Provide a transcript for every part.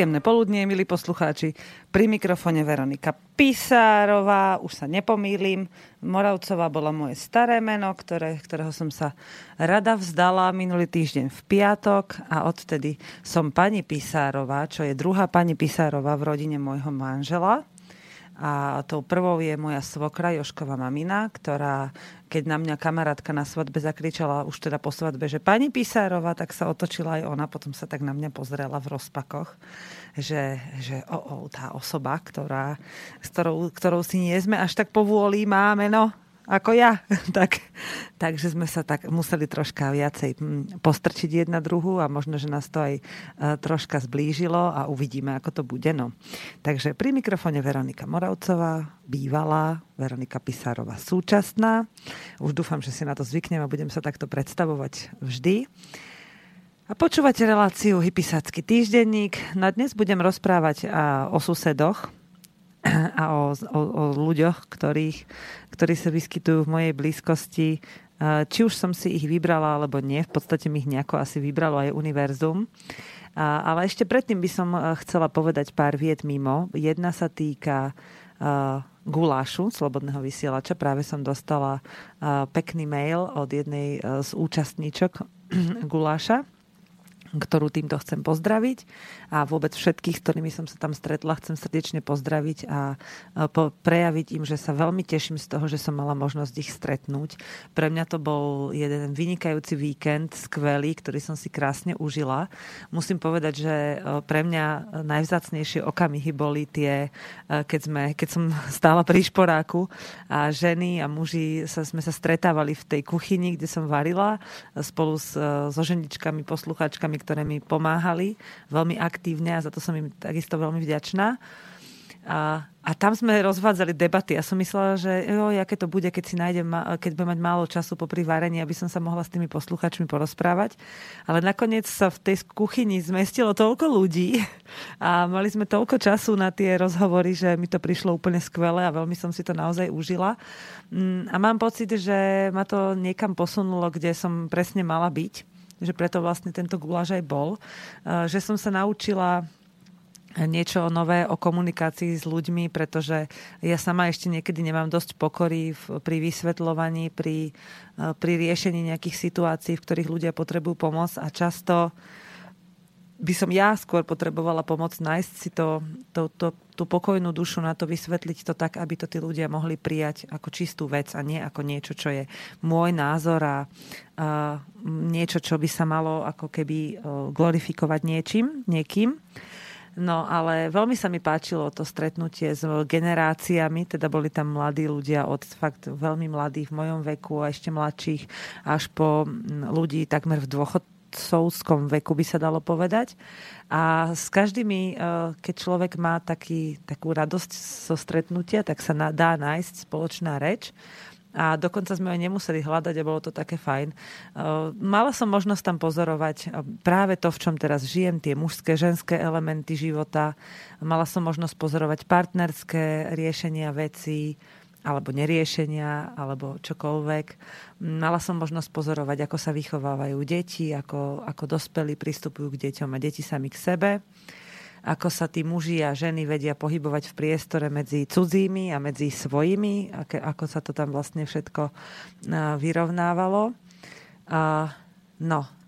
Príjemné poludnie, milí poslucháči. Pri mikrofone Veronika Pisárová, už sa nepomýlim. Moravcová bola moje staré meno, ktoré, ktorého som sa rada vzdala minulý týždeň v piatok a odtedy som pani Pisárová, čo je druhá pani Pisárová v rodine môjho manžela. A tou prvou je moja svokra Jošková mamina, ktorá, keď na mňa kamarátka na svadbe zakričala už teda po svadbe, že pani Pisárova, tak sa otočila aj ona, potom sa tak na mňa pozrela v rozpakoch, že, že o, o, tá osoba, ktorá, s ktorou, ktorou si nie sme až tak povôli, má meno, ako ja. tak, takže sme sa tak museli troška viacej hm, postrčiť jedna druhu a možno, že nás to aj e, troška zblížilo a uvidíme, ako to bude. No. Takže pri mikrofone Veronika Moravcová, bývalá, Veronika Pisárová súčasná. Už dúfam, že si na to zvyknem a budem sa takto predstavovať vždy. A počúvate reláciu Hypisácky týždenník. Na dnes budem rozprávať o susedoch, a o, o, o ľuďoch, ktorých, ktorí sa vyskytujú v mojej blízkosti. Či už som si ich vybrala, alebo nie, v podstate mi ich nejako asi vybralo aj univerzum. Ale ešte predtým by som chcela povedať pár vied mimo. Jedna sa týka gulášu Slobodného vysielača. Práve som dostala pekný mail od jednej z účastníčok guláša ktorú týmto chcem pozdraviť a vôbec všetkých, s ktorými som sa tam stretla, chcem srdečne pozdraviť a po, prejaviť im, že sa veľmi teším z toho, že som mala možnosť ich stretnúť. Pre mňa to bol jeden vynikajúci víkend, skvelý, ktorý som si krásne užila. Musím povedať, že pre mňa najvzácnejšie okamihy boli tie, keď, sme, keď som stála pri šporáku a ženy a muži sa, sme sa stretávali v tej kuchyni, kde som varila spolu s, so ženičkami, posluchačkami, ktoré mi pomáhali veľmi aktívne a za to som im takisto veľmi vďačná. A, a tam sme rozvádzali debaty. Ja som myslela, že jo, aké to bude, keď si nájdem, keď budem mať málo času po varení, aby som sa mohla s tými posluchačmi porozprávať. Ale nakoniec sa v tej kuchyni zmestilo toľko ľudí a mali sme toľko času na tie rozhovory, že mi to prišlo úplne skvelé a veľmi som si to naozaj užila. Mm, a mám pocit, že ma to niekam posunulo, kde som presne mala byť že preto vlastne tento guláš aj bol, eh, že som sa naučila niečo nové o komunikácii s ľuďmi, pretože ja sama ešte niekedy nemám dosť pokory v, pri vysvetľovaní, pri, eh, pri riešení nejakých situácií, v ktorých ľudia potrebujú pomoc a často by som ja skôr potrebovala pomoc nájsť si to, to, to, tú pokojnú dušu na to, vysvetliť to tak, aby to tí ľudia mohli prijať ako čistú vec a nie ako niečo, čo je môj názor a, a niečo, čo by sa malo ako keby glorifikovať niečím, niekým. No ale veľmi sa mi páčilo to stretnutie s generáciami, teda boli tam mladí ľudia od fakt veľmi mladých v mojom veku a ešte mladších až po ľudí takmer v dôchod, otcovskom veku, by sa dalo povedať. A s každými, e, keď človek má taký, takú radosť zo stretnutia, tak sa dá nájsť spoločná reč. A dokonca sme ho nemuseli hľadať a bolo to také fajn. E, mala som možnosť tam pozorovať e, práve to, v čom teraz žijem, tie mužské, ženské elementy života. Mala som možnosť pozorovať partnerské riešenia vecí, alebo neriešenia, alebo čokoľvek. Mala som možnosť pozorovať, ako sa vychovávajú deti, ako, ako dospelí pristupujú k deťom a deti sami k sebe, ako sa tí muži a ženy vedia pohybovať v priestore medzi cudzími a medzi svojimi, ako sa to tam vlastne všetko vyrovnávalo. A, no,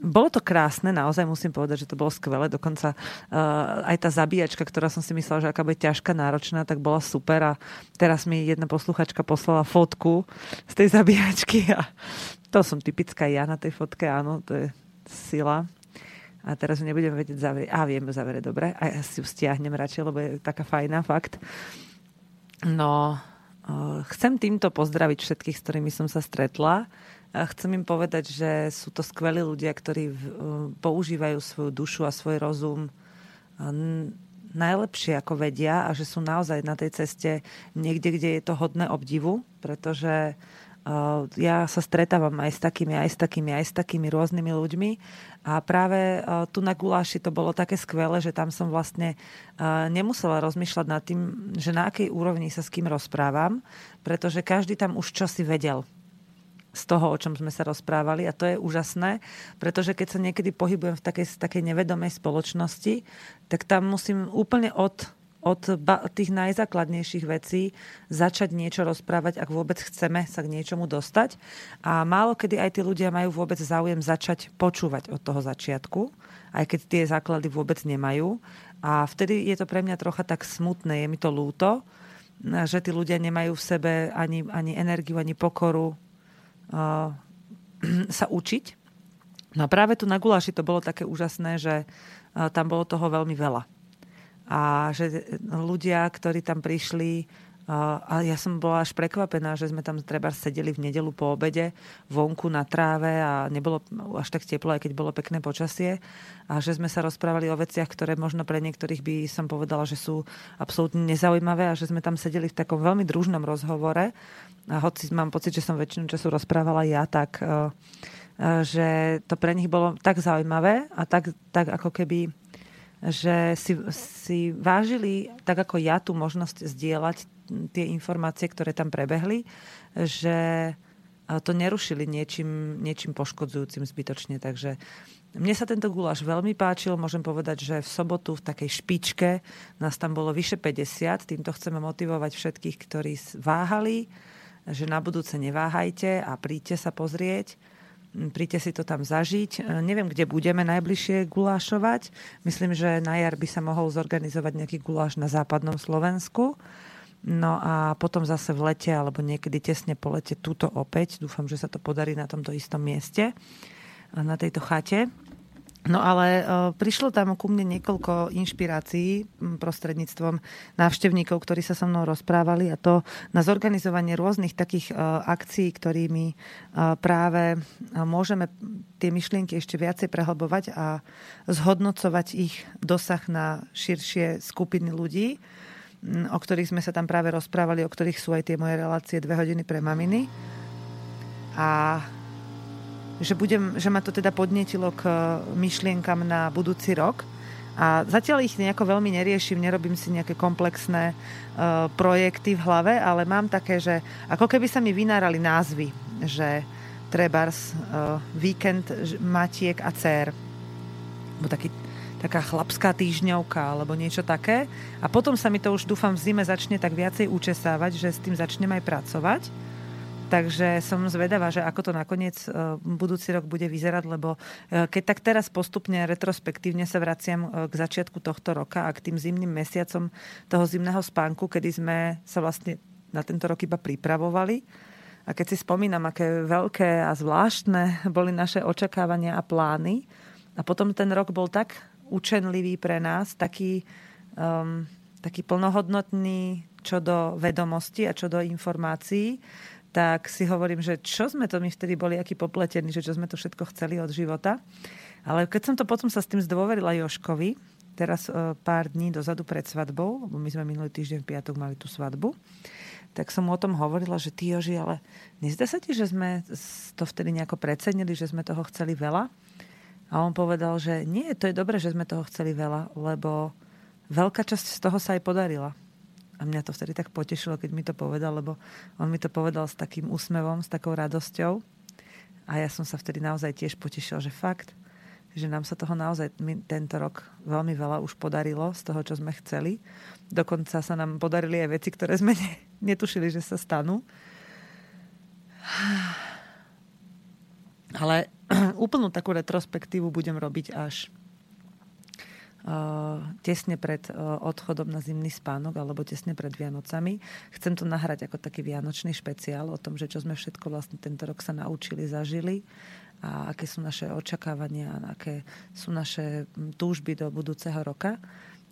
bolo to krásne, naozaj musím povedať, že to bolo skvelé. Dokonca uh, aj tá zabíjačka, ktorá som si myslela, že aká bude ťažká, náročná, tak bola super. A teraz mi jedna posluchačka poslala fotku z tej zabíjačky a to som typická ja na tej fotke, áno, to je sila. A teraz ju nebudem vedieť zavrieť. A viem ju zavrieť, dobre. A ja si ju stiahnem radšej, lebo je taká fajná, fakt. No, uh, chcem týmto pozdraviť všetkých, s ktorými som sa stretla chcem im povedať, že sú to skvelí ľudia, ktorí používajú svoju dušu a svoj rozum najlepšie ako vedia a že sú naozaj na tej ceste niekde, kde je to hodné obdivu, pretože ja sa stretávam aj s takými, aj s takými, aj s takými rôznymi ľuďmi. A práve tu na Guláši to bolo také skvelé, že tam som vlastne nemusela rozmýšľať nad tým, že na akej úrovni sa s kým rozprávam, pretože každý tam už čosi vedel z toho, o čom sme sa rozprávali a to je úžasné, pretože keď sa niekedy pohybujem v takej, takej nevedomej spoločnosti, tak tam musím úplne od od tých najzákladnejších vecí začať niečo rozprávať, ak vôbec chceme sa k niečomu dostať. A málo kedy aj tí ľudia majú vôbec záujem začať počúvať od toho začiatku, aj keď tie základy vôbec nemajú. A vtedy je to pre mňa trocha tak smutné, je mi to lúto, že tí ľudia nemajú v sebe ani, ani energiu, ani pokoru sa učiť. No a práve tu na Gulaši to bolo také úžasné, že tam bolo toho veľmi veľa a že ľudia, ktorí tam prišli, a ja som bola až prekvapená, že sme tam treba sedeli v nedelu po obede vonku na tráve a nebolo až tak teplo, aj keď bolo pekné počasie. A že sme sa rozprávali o veciach, ktoré možno pre niektorých by som povedala, že sú absolútne nezaujímavé a že sme tam sedeli v takom veľmi družnom rozhovore. A hoci mám pocit, že som väčšinu času rozprávala ja, tak že to pre nich bolo tak zaujímavé a tak, tak ako keby že si, si vážili, tak ako ja, tú možnosť zdieľať tie informácie, ktoré tam prebehli, že to nerušili niečím, niečím poškodzujúcim zbytočne. Takže mne sa tento guláš veľmi páčil. Môžem povedať, že v sobotu v takej špičke nás tam bolo vyše 50. Týmto chceme motivovať všetkých, ktorí váhali, že na budúce neváhajte a príďte sa pozrieť príďte si to tam zažiť. E, neviem, kde budeme najbližšie gulášovať. Myslím, že na jar by sa mohol zorganizovať nejaký guláš na západnom Slovensku. No a potom zase v lete alebo niekedy tesne po lete túto opäť. Dúfam, že sa to podarí na tomto istom mieste, na tejto chate. No ale uh, prišlo tam ku mne niekoľko inšpirácií prostredníctvom návštevníkov, ktorí sa so mnou rozprávali a to na zorganizovanie rôznych takých uh, akcií, ktorými práve môžeme tie myšlienky ešte viacej prehlbovať a zhodnocovať ich dosah na širšie skupiny ľudí, o ktorých sme sa tam práve rozprávali, o ktorých sú aj tie moje relácie dve hodiny pre maminy. A že, budem, že ma to teda podnetilo k myšlienkam na budúci rok. A zatiaľ ich nejako veľmi neriešim, nerobím si nejaké komplexné uh, projekty v hlave, ale mám také, že ako keby sa mi vynárali názvy, že trebárs uh, víkend matiek a dcer. Bo taký, taká chlapská týždňovka alebo niečo také. A potom sa mi to už dúfam v zime začne tak viacej učesávať, že s tým začnem aj pracovať Takže som zvedavá, že ako to nakoniec e, budúci rok bude vyzerať, lebo e, keď tak teraz postupne retrospektívne sa vraciam e, k začiatku tohto roka a k tým zimným mesiacom toho zimného spánku, kedy sme sa vlastne na tento rok iba pripravovali. A keď si spomínam, aké veľké a zvláštne boli naše očakávania a plány, a potom ten rok bol tak učenlivý pre nás, taký, um, taký plnohodnotný čo do vedomosti a čo do informácií, tak si hovorím, že čo sme to my vtedy boli aký popletení, že čo sme to všetko chceli od života. Ale keď som to potom sa s tým zdôverila Joškovi, teraz e, pár dní dozadu pred svadbou, lebo my sme minulý týždeň v piatok mali tú svadbu, tak som mu o tom hovorila, že ty Joži, ale nezdá sa ti, že sme to vtedy nejako precenili, že sme toho chceli veľa? A on povedal, že nie, to je dobré, že sme toho chceli veľa, lebo veľká časť z toho sa aj podarila. A mňa to vtedy tak potešilo, keď mi to povedal, lebo on mi to povedal s takým úsmevom, s takou radosťou. A ja som sa vtedy naozaj tiež potešil, že fakt, že nám sa toho naozaj tento rok veľmi veľa už podarilo z toho, čo sme chceli. Dokonca sa nám podarili aj veci, ktoré sme ne, netušili, že sa stanú. Ale úplnú takú retrospektívu budem robiť až tesne pred odchodom na zimný spánok alebo tesne pred Vianocami. Chcem to nahrať ako taký vianočný špeciál o tom, že čo sme všetko vlastne tento rok sa naučili, zažili a aké sú naše očakávania, aké sú naše túžby do budúceho roka.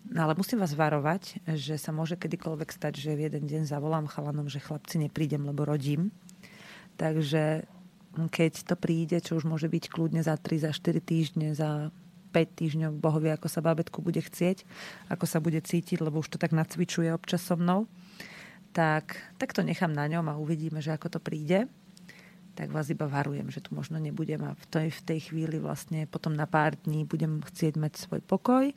No ale musím vás varovať, že sa môže kedykoľvek stať, že v jeden deň zavolám chalanom, že chlapci neprídem, lebo rodím. Takže keď to príde, čo už môže byť kľudne za 3, za 4 týždne, za 5 týždňov, Boh vie, ako sa bábetku bude chcieť, ako sa bude cítiť, lebo už to tak nacvičuje občas so mnou. Tak, tak to nechám na ňom a uvidíme, že ako to príde. tak vás iba varujem, že tu možno nebudem a v tej, v tej chvíli vlastne potom na pár dní budem chcieť mať svoj pokoj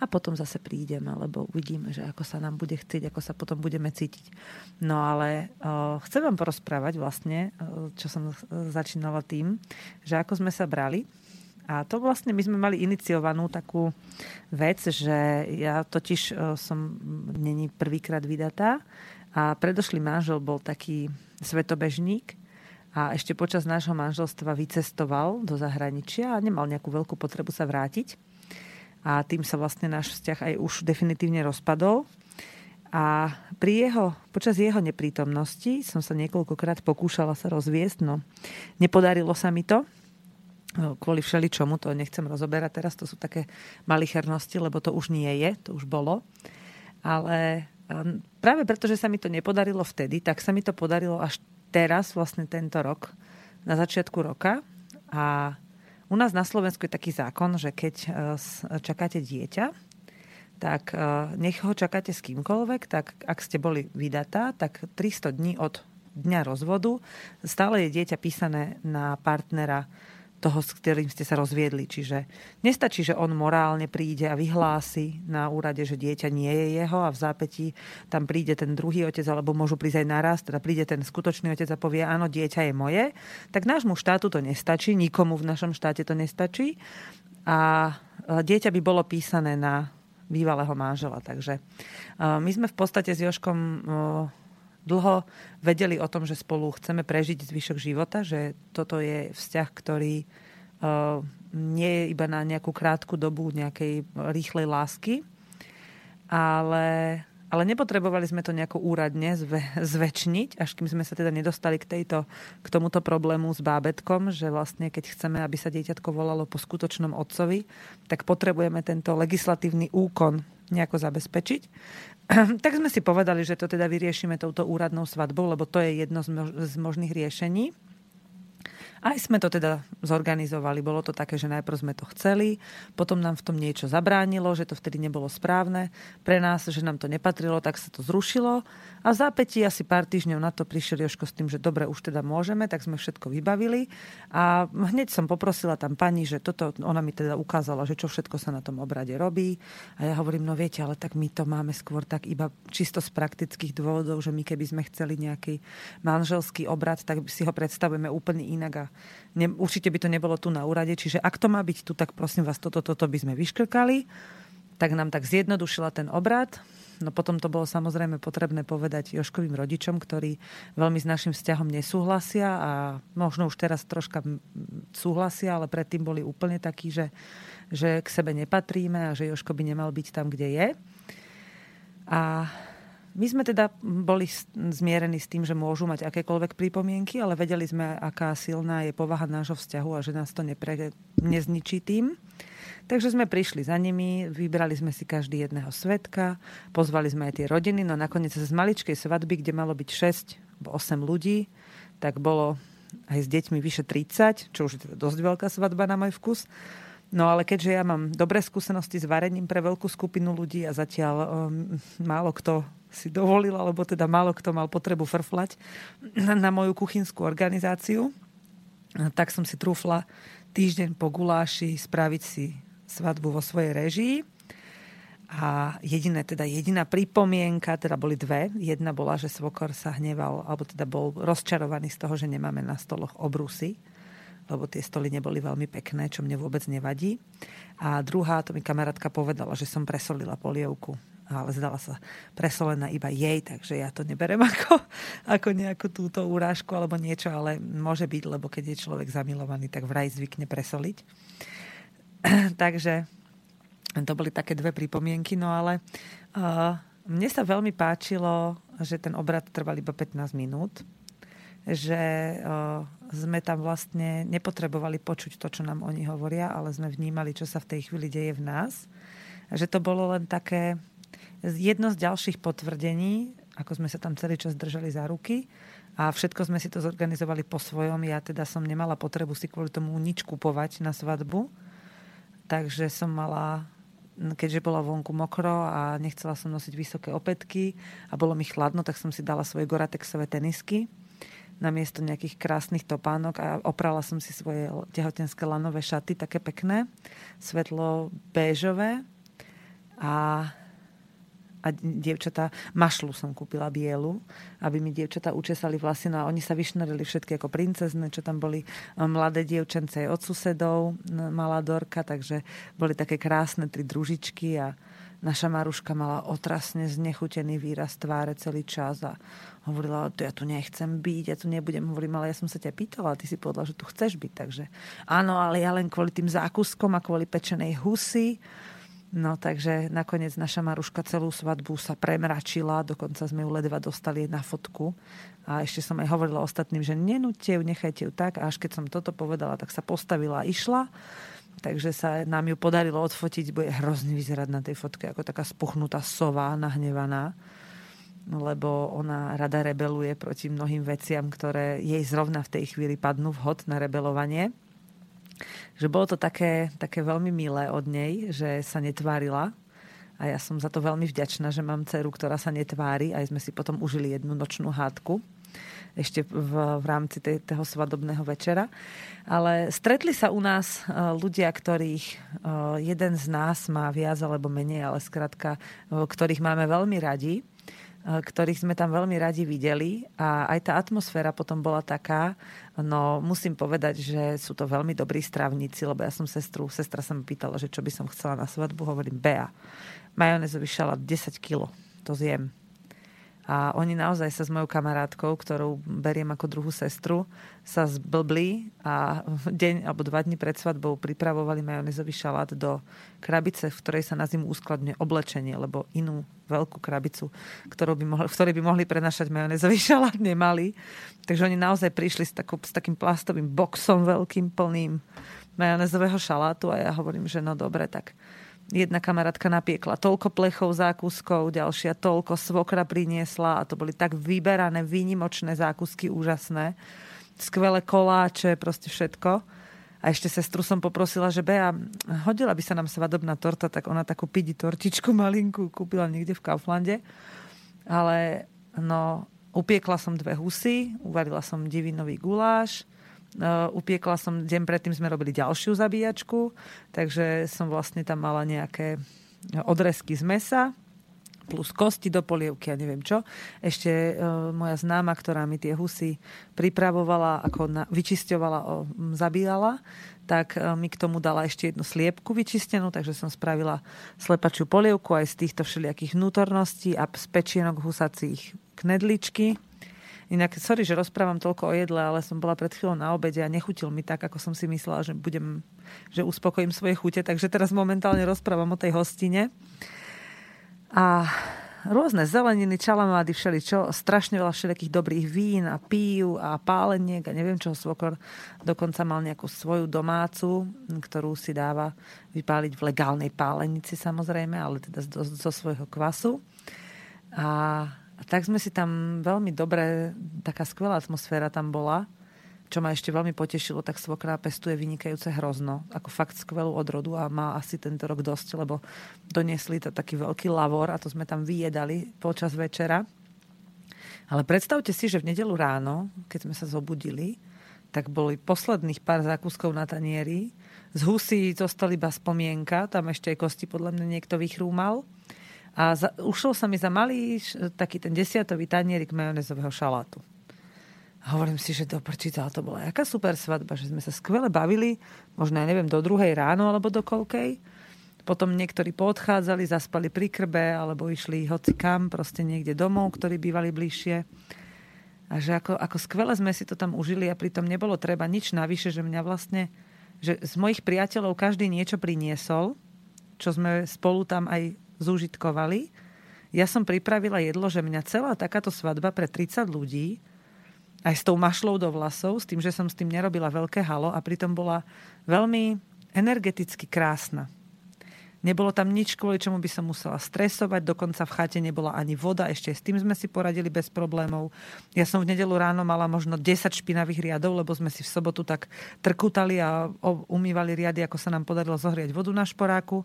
a potom zase prídeme, lebo uvidíme, že ako sa nám bude chcieť, ako sa potom budeme cítiť. No ale uh, chcem vám porozprávať vlastne, uh, čo som začínala tým, že ako sme sa brali. A to vlastne my sme mali iniciovanú takú vec, že ja totiž uh, som není prvýkrát vydatá a predošlý manžel bol taký svetobežník a ešte počas nášho manželstva vycestoval do zahraničia a nemal nejakú veľkú potrebu sa vrátiť a tým sa vlastne náš vzťah aj už definitívne rozpadol. A pri jeho, počas jeho neprítomnosti som sa niekoľkokrát pokúšala sa rozviesť, no nepodarilo sa mi to. No, kvôli všeličomu, to nechcem rozoberať teraz, to sú také malichernosti, lebo to už nie je, to už bolo. Ale um, práve preto, že sa mi to nepodarilo vtedy, tak sa mi to podarilo až teraz, vlastne tento rok, na začiatku roka. A u nás na Slovensku je taký zákon, že keď e, čakáte dieťa, tak e, nech ho čakáte s kýmkoľvek, tak ak ste boli vydatá, tak 300 dní od dňa rozvodu stále je dieťa písané na partnera toho, s ktorým ste sa rozviedli. Čiže nestačí, že on morálne príde a vyhlási na úrade, že dieťa nie je jeho a v zápätí tam príde ten druhý otec, alebo môžu prísť aj naraz, teda príde ten skutočný otec a povie, áno, dieťa je moje, tak nášmu štátu to nestačí, nikomu v našom štáte to nestačí a dieťa by bolo písané na bývalého manžela. Takže my sme v podstate s Joškom dlho vedeli o tom, že spolu chceme prežiť zvyšok života, že toto je vzťah, ktorý uh, nie je iba na nejakú krátku dobu nejakej rýchlej lásky, ale, ale nepotrebovali sme to nejako úradne zve, zväčšniť, až kým sme sa teda nedostali k, tejto, k tomuto problému s bábetkom, že vlastne keď chceme, aby sa dieťatko volalo po skutočnom otcovi, tak potrebujeme tento legislatívny úkon nejako zabezpečiť. tak sme si povedali, že to teda vyriešime touto úradnou svadbou, lebo to je jedno z možných riešení. Aj sme to teda zorganizovali. Bolo to také, že najprv sme to chceli, potom nám v tom niečo zabránilo, že to vtedy nebolo správne. Pre nás, že nám to nepatrilo, tak sa to zrušilo. A v zápätí asi pár týždňov na to prišiel Joško s tým, že dobre, už teda môžeme, tak sme všetko vybavili. A hneď som poprosila tam pani, že toto, ona mi teda ukázala, že čo všetko sa na tom obrade robí. A ja hovorím, no viete, ale tak my to máme skôr tak iba čisto z praktických dôvodov, že my keby sme chceli nejaký manželský obrad, tak si ho predstavujeme úplne inak a ne, určite by to nebolo tu na úrade, čiže ak to má byť tu, tak prosím vás, toto, toto by sme vyškrkali. Tak nám tak zjednodušila ten obrad. No potom to bolo samozrejme potrebné povedať Joškovým rodičom, ktorí veľmi s našim vzťahom nesúhlasia a možno už teraz troška súhlasia, ale predtým boli úplne takí, že, že k sebe nepatríme a že Joško by nemal byť tam, kde je. A my sme teda boli zmierení s tým, že môžu mať akékoľvek pripomienky, ale vedeli sme, aká silná je povaha nášho vzťahu a že nás to nepre, nezničí tým. Takže sme prišli za nimi, vybrali sme si každý jedného svetka, pozvali sme aj tie rodiny, no nakoniec z maličkej svadby, kde malo byť 6 alebo 8 ľudí, tak bolo aj s deťmi vyše 30, čo už je teda dosť veľká svadba na môj vkus. No ale keďže ja mám dobré skúsenosti s varením pre veľkú skupinu ľudí a zatiaľ um, málo kto si dovolil, alebo teda málo kto mal potrebu frflať na moju kuchynskú organizáciu, tak som si trúfla týždeň po guláši spraviť si svadbu vo svojej režii. A jediné, teda jediná pripomienka, teda boli dve. Jedna bola, že svokor sa hneval, alebo teda bol rozčarovaný z toho, že nemáme na stoloch obrusy, lebo tie stoly neboli veľmi pekné, čo mne vôbec nevadí. A druhá, to mi kamarátka povedala, že som presolila polievku ale zdala sa presolená iba jej, takže ja to neberem ako, ako nejakú túto úrážku alebo niečo, ale môže byť, lebo keď je človek zamilovaný, tak vraj zvykne presoliť. takže to boli také dve pripomienky, no ale uh, mne sa veľmi páčilo, že ten obrad trval iba 15 minút, že uh, sme tam vlastne nepotrebovali počuť to, čo nám oni hovoria, ale sme vnímali, čo sa v tej chvíli deje v nás. Že to bolo len také jedno z ďalších potvrdení, ako sme sa tam celý čas držali za ruky a všetko sme si to zorganizovali po svojom. Ja teda som nemala potrebu si kvôli tomu nič kupovať na svadbu, takže som mala keďže bola vonku mokro a nechcela som nosiť vysoké opätky a bolo mi chladno, tak som si dala svoje goratexové tenisky. namiesto nejakých krásnych topánok a oprala som si svoje tehotenské lanové šaty, také pekné, svetlo béžové a a dievčatá, mašlu som kúpila bielu, aby mi dievčatá učesali vlasy, no a oni sa vyšnorili všetky ako princezne, čo tam boli mladé dievčence od susedov, malá Dorka, takže boli také krásne tri družičky a naša Maruška mala otrasne znechutený výraz tváre celý čas a hovorila, ja tu nechcem byť, ja tu nebudem. Hovorím, ale ja som sa ťa pýtala, ty si povedala, že tu chceš byť. Takže áno, ale ja len kvôli tým zákuskom a kvôli pečenej husy No takže nakoniec naša Maruška celú svadbu sa premračila, dokonca sme ju ledva dostali na fotku. A ešte som aj hovorila ostatným, že nenúďte ju, nechajte ju tak. A až keď som toto povedala, tak sa postavila a išla. Takže sa nám ju podarilo odfotiť, bude hrozný vyzerať na tej fotke, ako taká spuchnutá sova, nahnevaná lebo ona rada rebeluje proti mnohým veciam, ktoré jej zrovna v tej chvíli padnú vhod na rebelovanie že bolo to také, také veľmi milé od nej, že sa netvárila a ja som za to veľmi vďačná, že mám dceru, ktorá sa netvári. Aj sme si potom užili jednu nočnú hádku ešte v, v rámci tej, toho svadobného večera. Ale stretli sa u nás uh, ľudia, ktorých uh, jeden z nás má viac alebo menej, ale skrátka, uh, ktorých máme veľmi radi ktorých sme tam veľmi radi videli a aj tá atmosféra potom bola taká, no musím povedať, že sú to veľmi dobrí strávnici, lebo ja som sestru, sestra sa mi pýtala, že čo by som chcela na svadbu, hovorím Bea. Majonezový šalát 10 kg, to zjem. A oni naozaj sa s mojou kamarátkou, ktorú beriem ako druhú sestru, sa zblbli a deň alebo dva dní pred svadbou pripravovali majonezový šalát do krabice, v ktorej sa na zimu uskladňuje oblečenie, lebo inú veľkú krabicu, ktorú by mohli, v ktorej by mohli prenašať majonezový šalát, nemali. Takže oni naozaj prišli s, takú, s takým plastovým boxom veľkým, plným majonezového šalátu a ja hovorím, že no dobre, tak jedna kamarátka napiekla toľko plechov zákuskov, ďalšia toľko svokra priniesla a to boli tak vyberané, výnimočné zákusky, úžasné. Skvelé koláče, proste všetko. A ešte sestru som poprosila, že Bea, hodila by sa nám svadobná torta, tak ona takú pidi tortičku malinku kúpila niekde v Kauflande. Ale no, upiekla som dve husy, uvarila som divinový guláš, upiekla som, deň predtým sme robili ďalšiu zabíjačku, takže som vlastne tam mala nejaké odrezky z mesa, plus kosti do polievky a neviem čo. Ešte uh, moja známa, ktorá mi tie husy pripravovala, ako na, vyčisťovala, o, zabíjala, tak uh, mi k tomu dala ešte jednu sliepku vyčistenú, takže som spravila slepačiu polievku aj z týchto všelijakých vnútorností a z pečienok husacích knedličky Inak, sorry, že rozprávam toľko o jedle, ale som bola pred chvíľou na obede a nechutil mi tak, ako som si myslela, že budem, že uspokojím svoje chute. Takže teraz momentálne rozprávam o tej hostine. A rôzne zeleniny, čalamády, všeličo, strašne veľa všelijakých dobrých vín a pív a páleniek a neviem čo, svokor dokonca mal nejakú svoju domácu, ktorú si dáva vypáliť v legálnej pálenici samozrejme, ale teda zo, zo svojho kvasu. A a tak sme si tam veľmi dobre, taká skvelá atmosféra tam bola, čo ma ešte veľmi potešilo, tak svokra pestuje vynikajúce hrozno, ako fakt skvelú odrodu a má asi tento rok dosť, lebo doniesli to taký veľký lavor a to sme tam vyjedali počas večera. Ale predstavte si, že v nedelu ráno, keď sme sa zobudili, tak boli posledných pár zákuskov na tanieri. Z husí zostali iba spomienka, tam ešte aj kosti podľa mňa niekto vychrúmal. A za, ušlo sa mi za malý taký ten desiatový tanierik majonezového šalátu. A hovorím si, že to prčíta, to bola jaká super svadba, že sme sa skvele bavili, možno, ja neviem, do druhej ráno alebo do koľkej. Potom niektorí poodchádzali, zaspali pri krbe alebo išli hoci kam, proste niekde domov, ktorí bývali bližšie. A že ako, ako skvele sme si to tam užili a pritom nebolo treba nič navyše, že mňa vlastne, že z mojich priateľov každý niečo priniesol, čo sme spolu tam aj zúžitkovali. Ja som pripravila jedlo, že mňa celá takáto svadba pre 30 ľudí, aj s tou mašlou do vlasov, s tým, že som s tým nerobila veľké halo a pritom bola veľmi energeticky krásna. Nebolo tam nič, kvôli čomu by som musela stresovať, dokonca v chate nebola ani voda, ešte s tým sme si poradili bez problémov. Ja som v nedelu ráno mala možno 10 špinavých riadov, lebo sme si v sobotu tak trkutali a umývali riady, ako sa nám podarilo zohriať vodu na šporáku.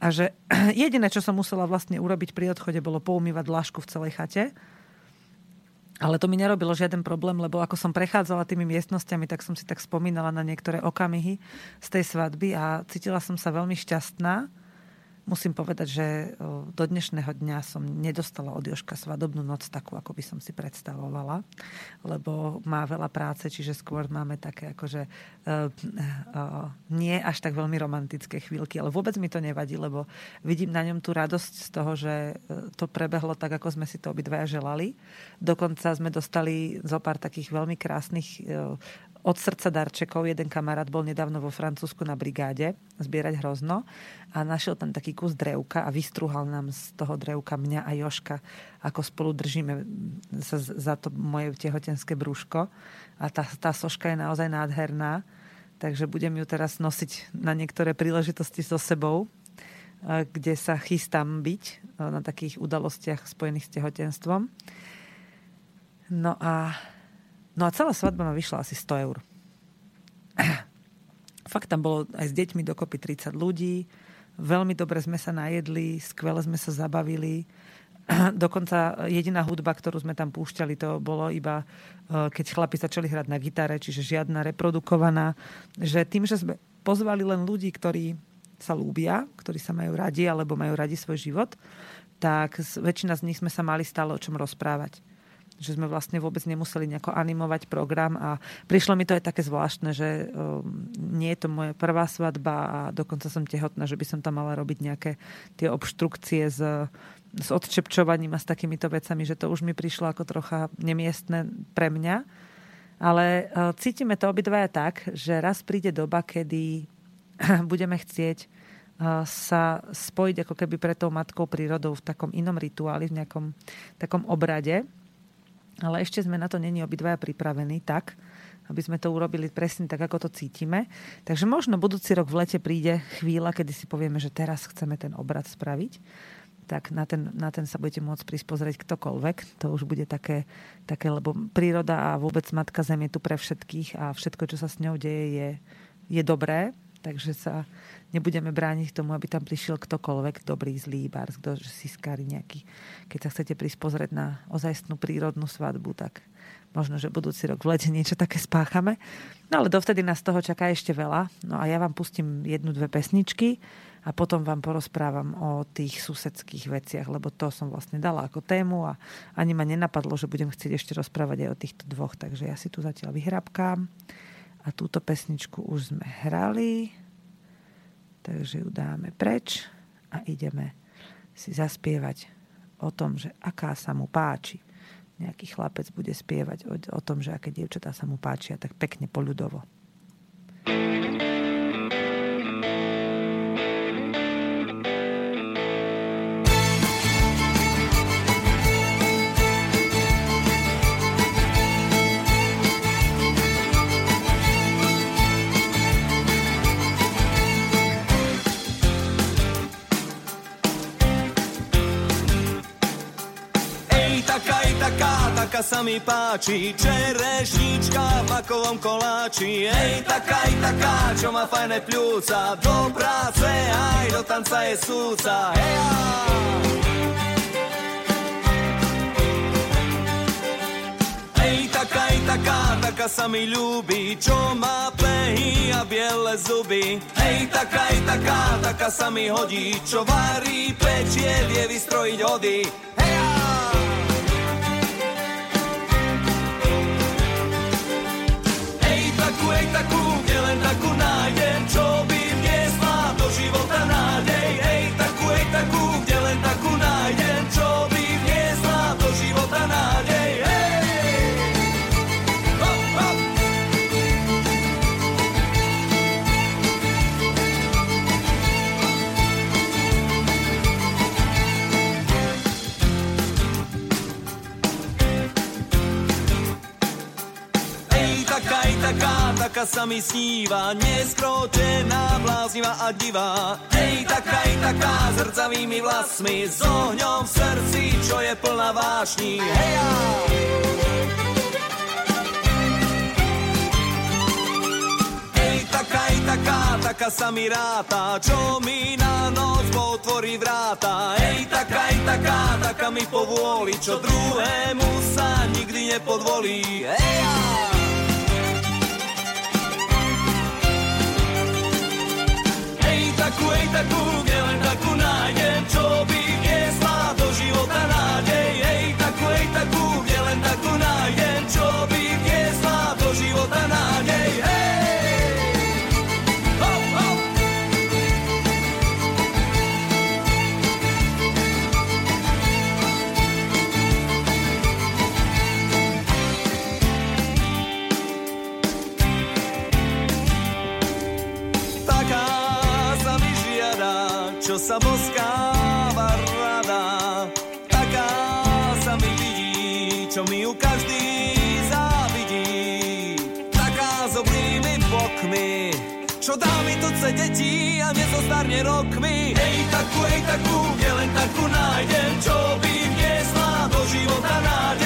A že jediné, čo som musela vlastne urobiť pri odchode, bolo poumývať dlažku v celej chate. Ale to mi nerobilo žiaden problém, lebo ako som prechádzala tými miestnosťami, tak som si tak spomínala na niektoré okamihy z tej svadby a cítila som sa veľmi šťastná musím povedať, že do dnešného dňa som nedostala od Joška svadobnú noc takú, ako by som si predstavovala, lebo má veľa práce, čiže skôr máme také akože uh, uh, nie až tak veľmi romantické chvíľky, ale vôbec mi to nevadí, lebo vidím na ňom tú radosť z toho, že to prebehlo tak, ako sme si to obidvaja želali. Dokonca sme dostali zo pár takých veľmi krásnych uh, od srdca darčekov. Jeden kamarát bol nedávno vo Francúzsku na brigáde zbierať hrozno a našiel tam taký kus drevka a vystruhal nám z toho drevka mňa a Joška, ako spolu držíme sa za to moje tehotenské brúško. A tá, tá soška je naozaj nádherná, takže budem ju teraz nosiť na niektoré príležitosti so sebou, kde sa chystám byť na takých udalostiach spojených s tehotenstvom. No a No a celá svadba ma vyšla asi 100 eur. Fakt tam bolo aj s deťmi dokopy 30 ľudí. Veľmi dobre sme sa najedli, skvele sme sa zabavili. Dokonca jediná hudba, ktorú sme tam púšťali, to bolo iba, e, keď chlapi začali hrať na gitare, čiže žiadna reprodukovaná. Že tým, že sme pozvali len ľudí, ktorí sa lúbia, ktorí sa majú radi alebo majú radi svoj život, tak väčšina z nich sme sa mali stále o čom rozprávať že sme vlastne vôbec nemuseli nejako animovať program a prišlo mi to aj také zvláštne, že um, nie je to moja prvá svadba a dokonca som tehotná, že by som tam mala robiť nejaké tie obštrukcie s, s odčepčovaním a s takýmito vecami, že to už mi prišlo ako trocha nemiestne pre mňa. Ale uh, cítime to obidvaja tak, že raz príde doba, kedy budeme chcieť uh, sa spojiť ako keby pre tou matkou prírodou v takom inom rituáli, v nejakom takom obrade ale ešte sme na to není obidvaja pripravení tak, aby sme to urobili presne tak, ako to cítime. Takže možno budúci rok v lete príde chvíľa, kedy si povieme, že teraz chceme ten obrad spraviť tak na ten, na ten sa budete môcť prísť pozrieť ktokoľvek. To už bude také, také, lebo príroda a vôbec Matka Zem je tu pre všetkých a všetko, čo sa s ňou deje, je, je dobré. Takže sa nebudeme brániť tomu, aby tam prišiel ktokoľvek, dobrý, zlý bars, kto si skári nejaký. Keď sa chcete prísť pozrieť na ozajstnú prírodnú svadbu, tak možno, že budúci rok v lete niečo také spáchame. No ale dovtedy nás toho čaká ešte veľa. No a ja vám pustím jednu, dve pesničky a potom vám porozprávam o tých susedských veciach, lebo to som vlastne dala ako tému a ani ma nenapadlo, že budem chcieť ešte rozprávať aj o týchto dvoch, takže ja si tu zatiaľ vyhrabkám a túto pesničku už sme hrali. Takže ju dáme preč a ideme si zaspievať o tom, že aká sa mu páči. Nejaký chlapec bude spievať o, o tom, že aké dievčatá sa mu páčia, tak pekne poľudovo. thank mi páči, čerešnička v makovom koláči. Ej, taká, aj taká, čo má fajné pľúca, do práce aj do tanca je súca. Hej, Ej, taká, aj taká, taká sa mi ľúbi, čo má pehy a biele zuby. Hej, taká, aj taká, taká sa mi hodí, čo varí, pečie, vie vystrojiť hody. Kde taká sa mi sníva, neskročená, bláznivá a divá. Hej, taká, hej, taká, zrcavými vlasmi, s ohňom v srdci, čo je plná vášní. Hej, Hej, taká, hej, taká, taká sa mi ráta, čo mi na noc potvorí vráta. Hej, taká, hej, taká, taká mi povôli, čo druhému sa nikdy nepodvolí. Eja! Ej, takú, sa boskáva rada. Taká sa mi vidí, čo mi ju každý závidí. Taká s oblými bokmi, čo dá mi tuce detí a nezostarne rokmi. Ej, takú, ej, takú, kde len takú nájdem, čo by vniesla do života nádej.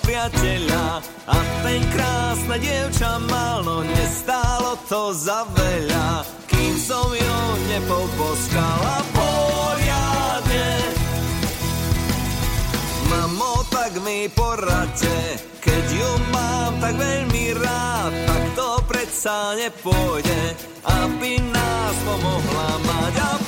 Priateľa a ten krásne dievča mal, no nestálo to za veľa, kým som ju nepoposkala poriadne. Mamo, tak mi poradte, keď ju mám tak veľmi rád, tak to predsa nepôjde, aby nás pomohla mať a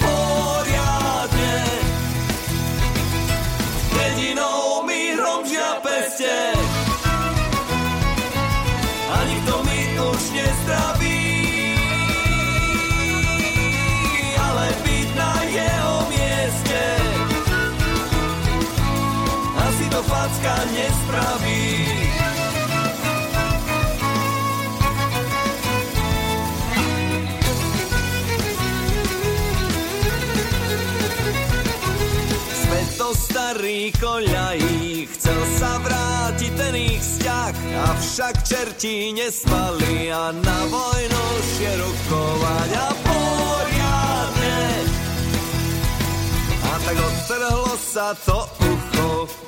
facka nespraví Sme to starý koľají, chcel sa vrátiť ten ich vzťah, avšak čerti nespali a na vojnu šerukovať a poriadne. A tak odtrhlo sa to ucho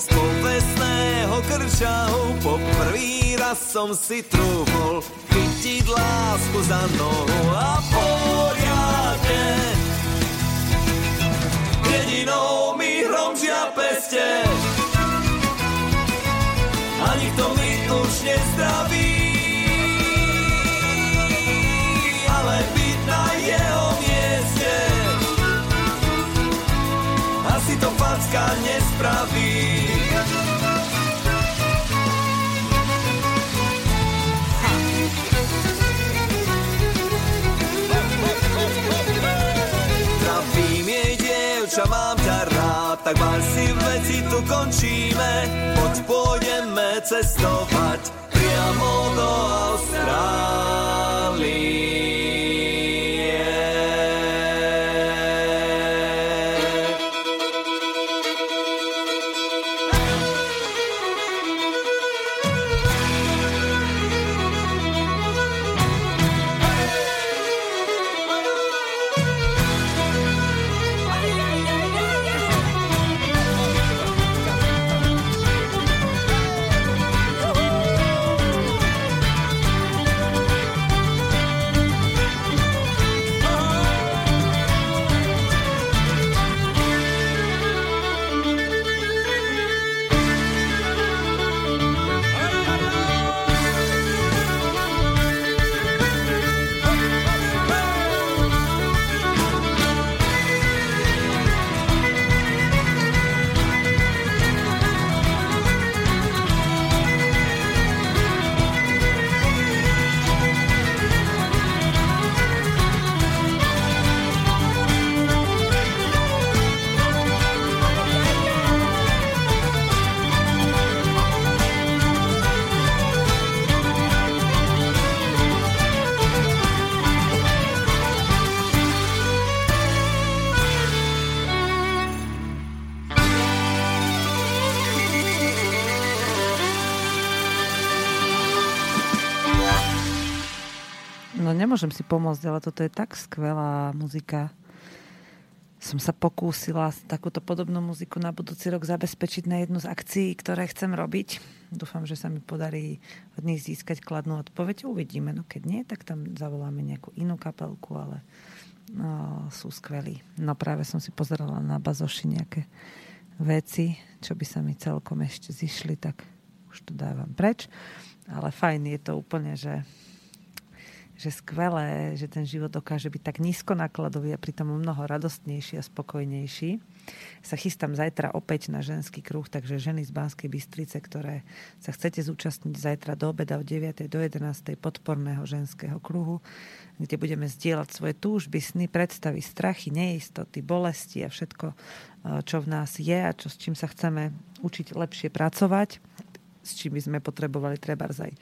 povestného krčahu, po prvý raz som si trúfol chytiť lásku za nohu a poriadne. Jedinou mi hromžia peste. A nikto mi už nezdraví. Ale byť na jeho mieste. Asi to facka nespraví tu končíme, poď pôjdeme cestovať priamo do Austrálie. Nemôžem si pomôcť, ale toto je tak skvelá muzika. Som sa pokúsila takúto podobnú muziku na budúci rok zabezpečiť na jednu z akcií, ktoré chcem robiť. Dúfam, že sa mi podarí od nich získať kladnú odpoveď. Uvidíme. No keď nie, tak tam zavoláme nejakú inú kapelku, ale no, sú skvelí. No práve som si pozerala na bazoši nejaké veci, čo by sa mi celkom ešte zišli, tak už to dávam preč. Ale fajn je to úplne, že že skvelé, že ten život dokáže byť tak nízko nákladový a pritom mnoho radostnejší a spokojnejší. Sa chystám zajtra opäť na ženský kruh, takže ženy z Banskej Bystrice, ktoré sa chcete zúčastniť zajtra do obeda od 9. do 11. podporného ženského kruhu, kde budeme zdieľať svoje túžby, sny, predstavy, strachy, neistoty, bolesti a všetko, eh, čo v nás je a čo, s čím sa chceme učiť lepšie pracovať, s čím by sme potrebovali treba aj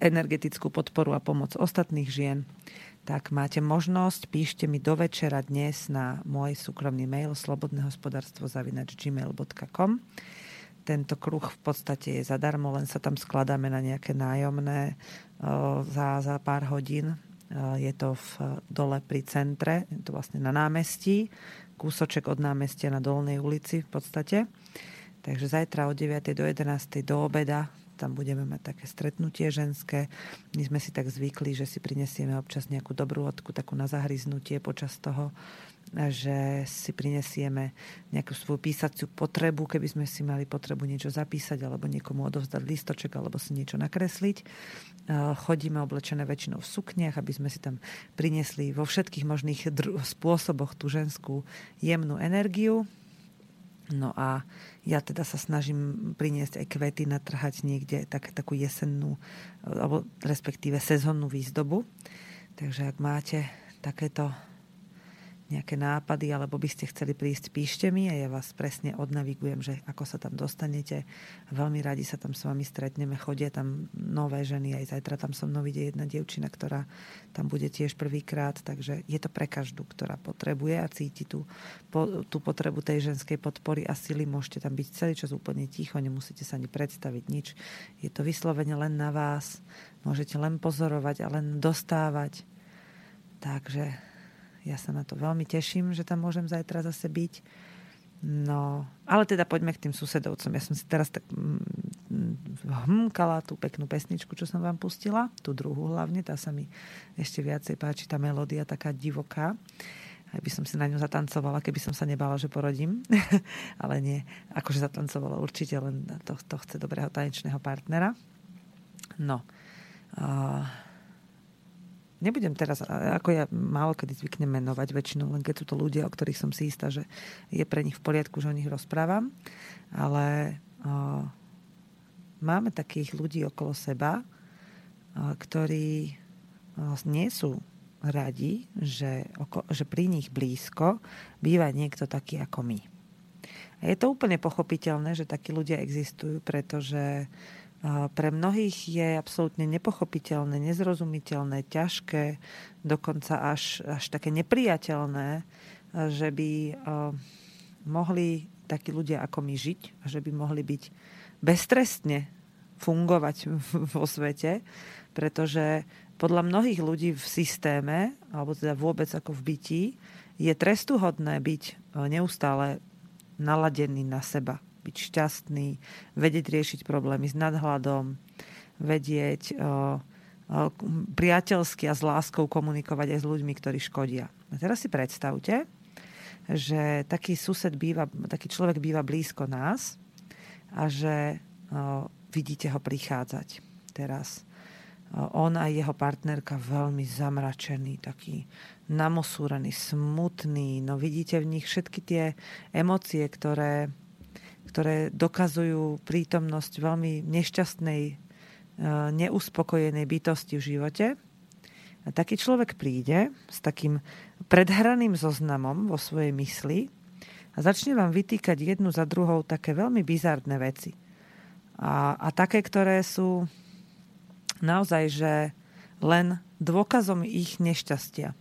energetickú podporu a pomoc ostatných žien, tak máte možnosť, píšte mi do večera dnes na môj súkromný mail slobodnehospodárstvo zavinač gmail.com. Tento kruh v podstate je zadarmo, len sa tam skladáme na nejaké nájomné za, za pár hodín. Je to v dole pri centre, je to vlastne na námestí, kúsoček od námestia na Dolnej ulici v podstate. Takže zajtra od 9. do 11. do obeda tam budeme mať také stretnutie ženské. My sme si tak zvykli, že si prinesieme občas nejakú dobrú odku, takú na zahryznutie počas toho, že si prinesieme nejakú svoju písaciu potrebu, keby sme si mali potrebu niečo zapísať alebo niekomu odovzdať listoček alebo si niečo nakresliť. Chodíme oblečené väčšinou v sukniach, aby sme si tam priniesli vo všetkých možných dru- spôsoboch tú ženskú jemnú energiu. No a ja teda sa snažím priniesť aj kvety, natrhať niekde tak, takú jesennú, alebo respektíve sezónnu výzdobu. Takže ak máte takéto nejaké nápady, alebo by ste chceli prísť, píšte mi a ja vás presne odnavigujem, že ako sa tam dostanete. Veľmi radi sa tam s vami stretneme. Chodia tam nové ženy, aj zajtra tam so mnou ide jedna dievčina, ktorá tam bude tiež prvýkrát, takže je to pre každú, ktorá potrebuje a cíti tú, po, tú potrebu tej ženskej podpory a sily. Môžete tam byť celý čas úplne ticho, nemusíte sa ani predstaviť nič. Je to vyslovene len na vás. Môžete len pozorovať a len dostávať. Takže ja sa na to veľmi teším, že tam môžem zajtra zase byť. No, ale teda poďme k tým susedovcom. Ja som si teraz tak mm, hmkala tú peknú pesničku, čo som vám pustila. Tú druhú hlavne, tá sa mi ešte viacej páči, tá melódia taká divoká. Aj by som si na ňu zatancovala, keby som sa nebala, že porodím. ale nie, akože zatancovala určite, len to, to chce dobrého tanečného partnera. No. Uh, nebudem teraz, ako ja málo kedy zvyknem menovať väčšinou, len keď sú to ľudia, o ktorých som si istá, že je pre nich v poriadku, že o nich rozprávam, ale o, máme takých ľudí okolo seba, o, ktorí o, nie sú radi, že, oko, že pri nich blízko býva niekto taký ako my. A je to úplne pochopiteľné, že takí ľudia existujú, pretože pre mnohých je absolútne nepochopiteľné, nezrozumiteľné, ťažké, dokonca až, až také nepriateľné, že by mohli takí ľudia ako my žiť a že by mohli byť beztrestne fungovať vo svete, pretože podľa mnohých ľudí v systéme, alebo teda vôbec ako v bytí, je trestuhodné byť neustále naladený na seba, byť šťastný, vedieť riešiť problémy s nadhľadom, vedieť o, o, priateľsky a s láskou komunikovať aj s ľuďmi, ktorí škodia. A teraz si predstavte, že taký sused býva, taký človek býva blízko nás a že o, vidíte ho prichádzať teraz. On a jeho partnerka veľmi zamračený, taký namosúrený, smutný. No vidíte v nich všetky tie emócie, ktoré ktoré dokazujú prítomnosť veľmi nešťastnej, e, neuspokojenej bytosti v živote. A taký človek príde s takým predhraným zoznamom vo svojej mysli a začne vám vytýkať jednu za druhou také veľmi bizardné veci. A, a také, ktoré sú naozaj, že len dôkazom ich nešťastia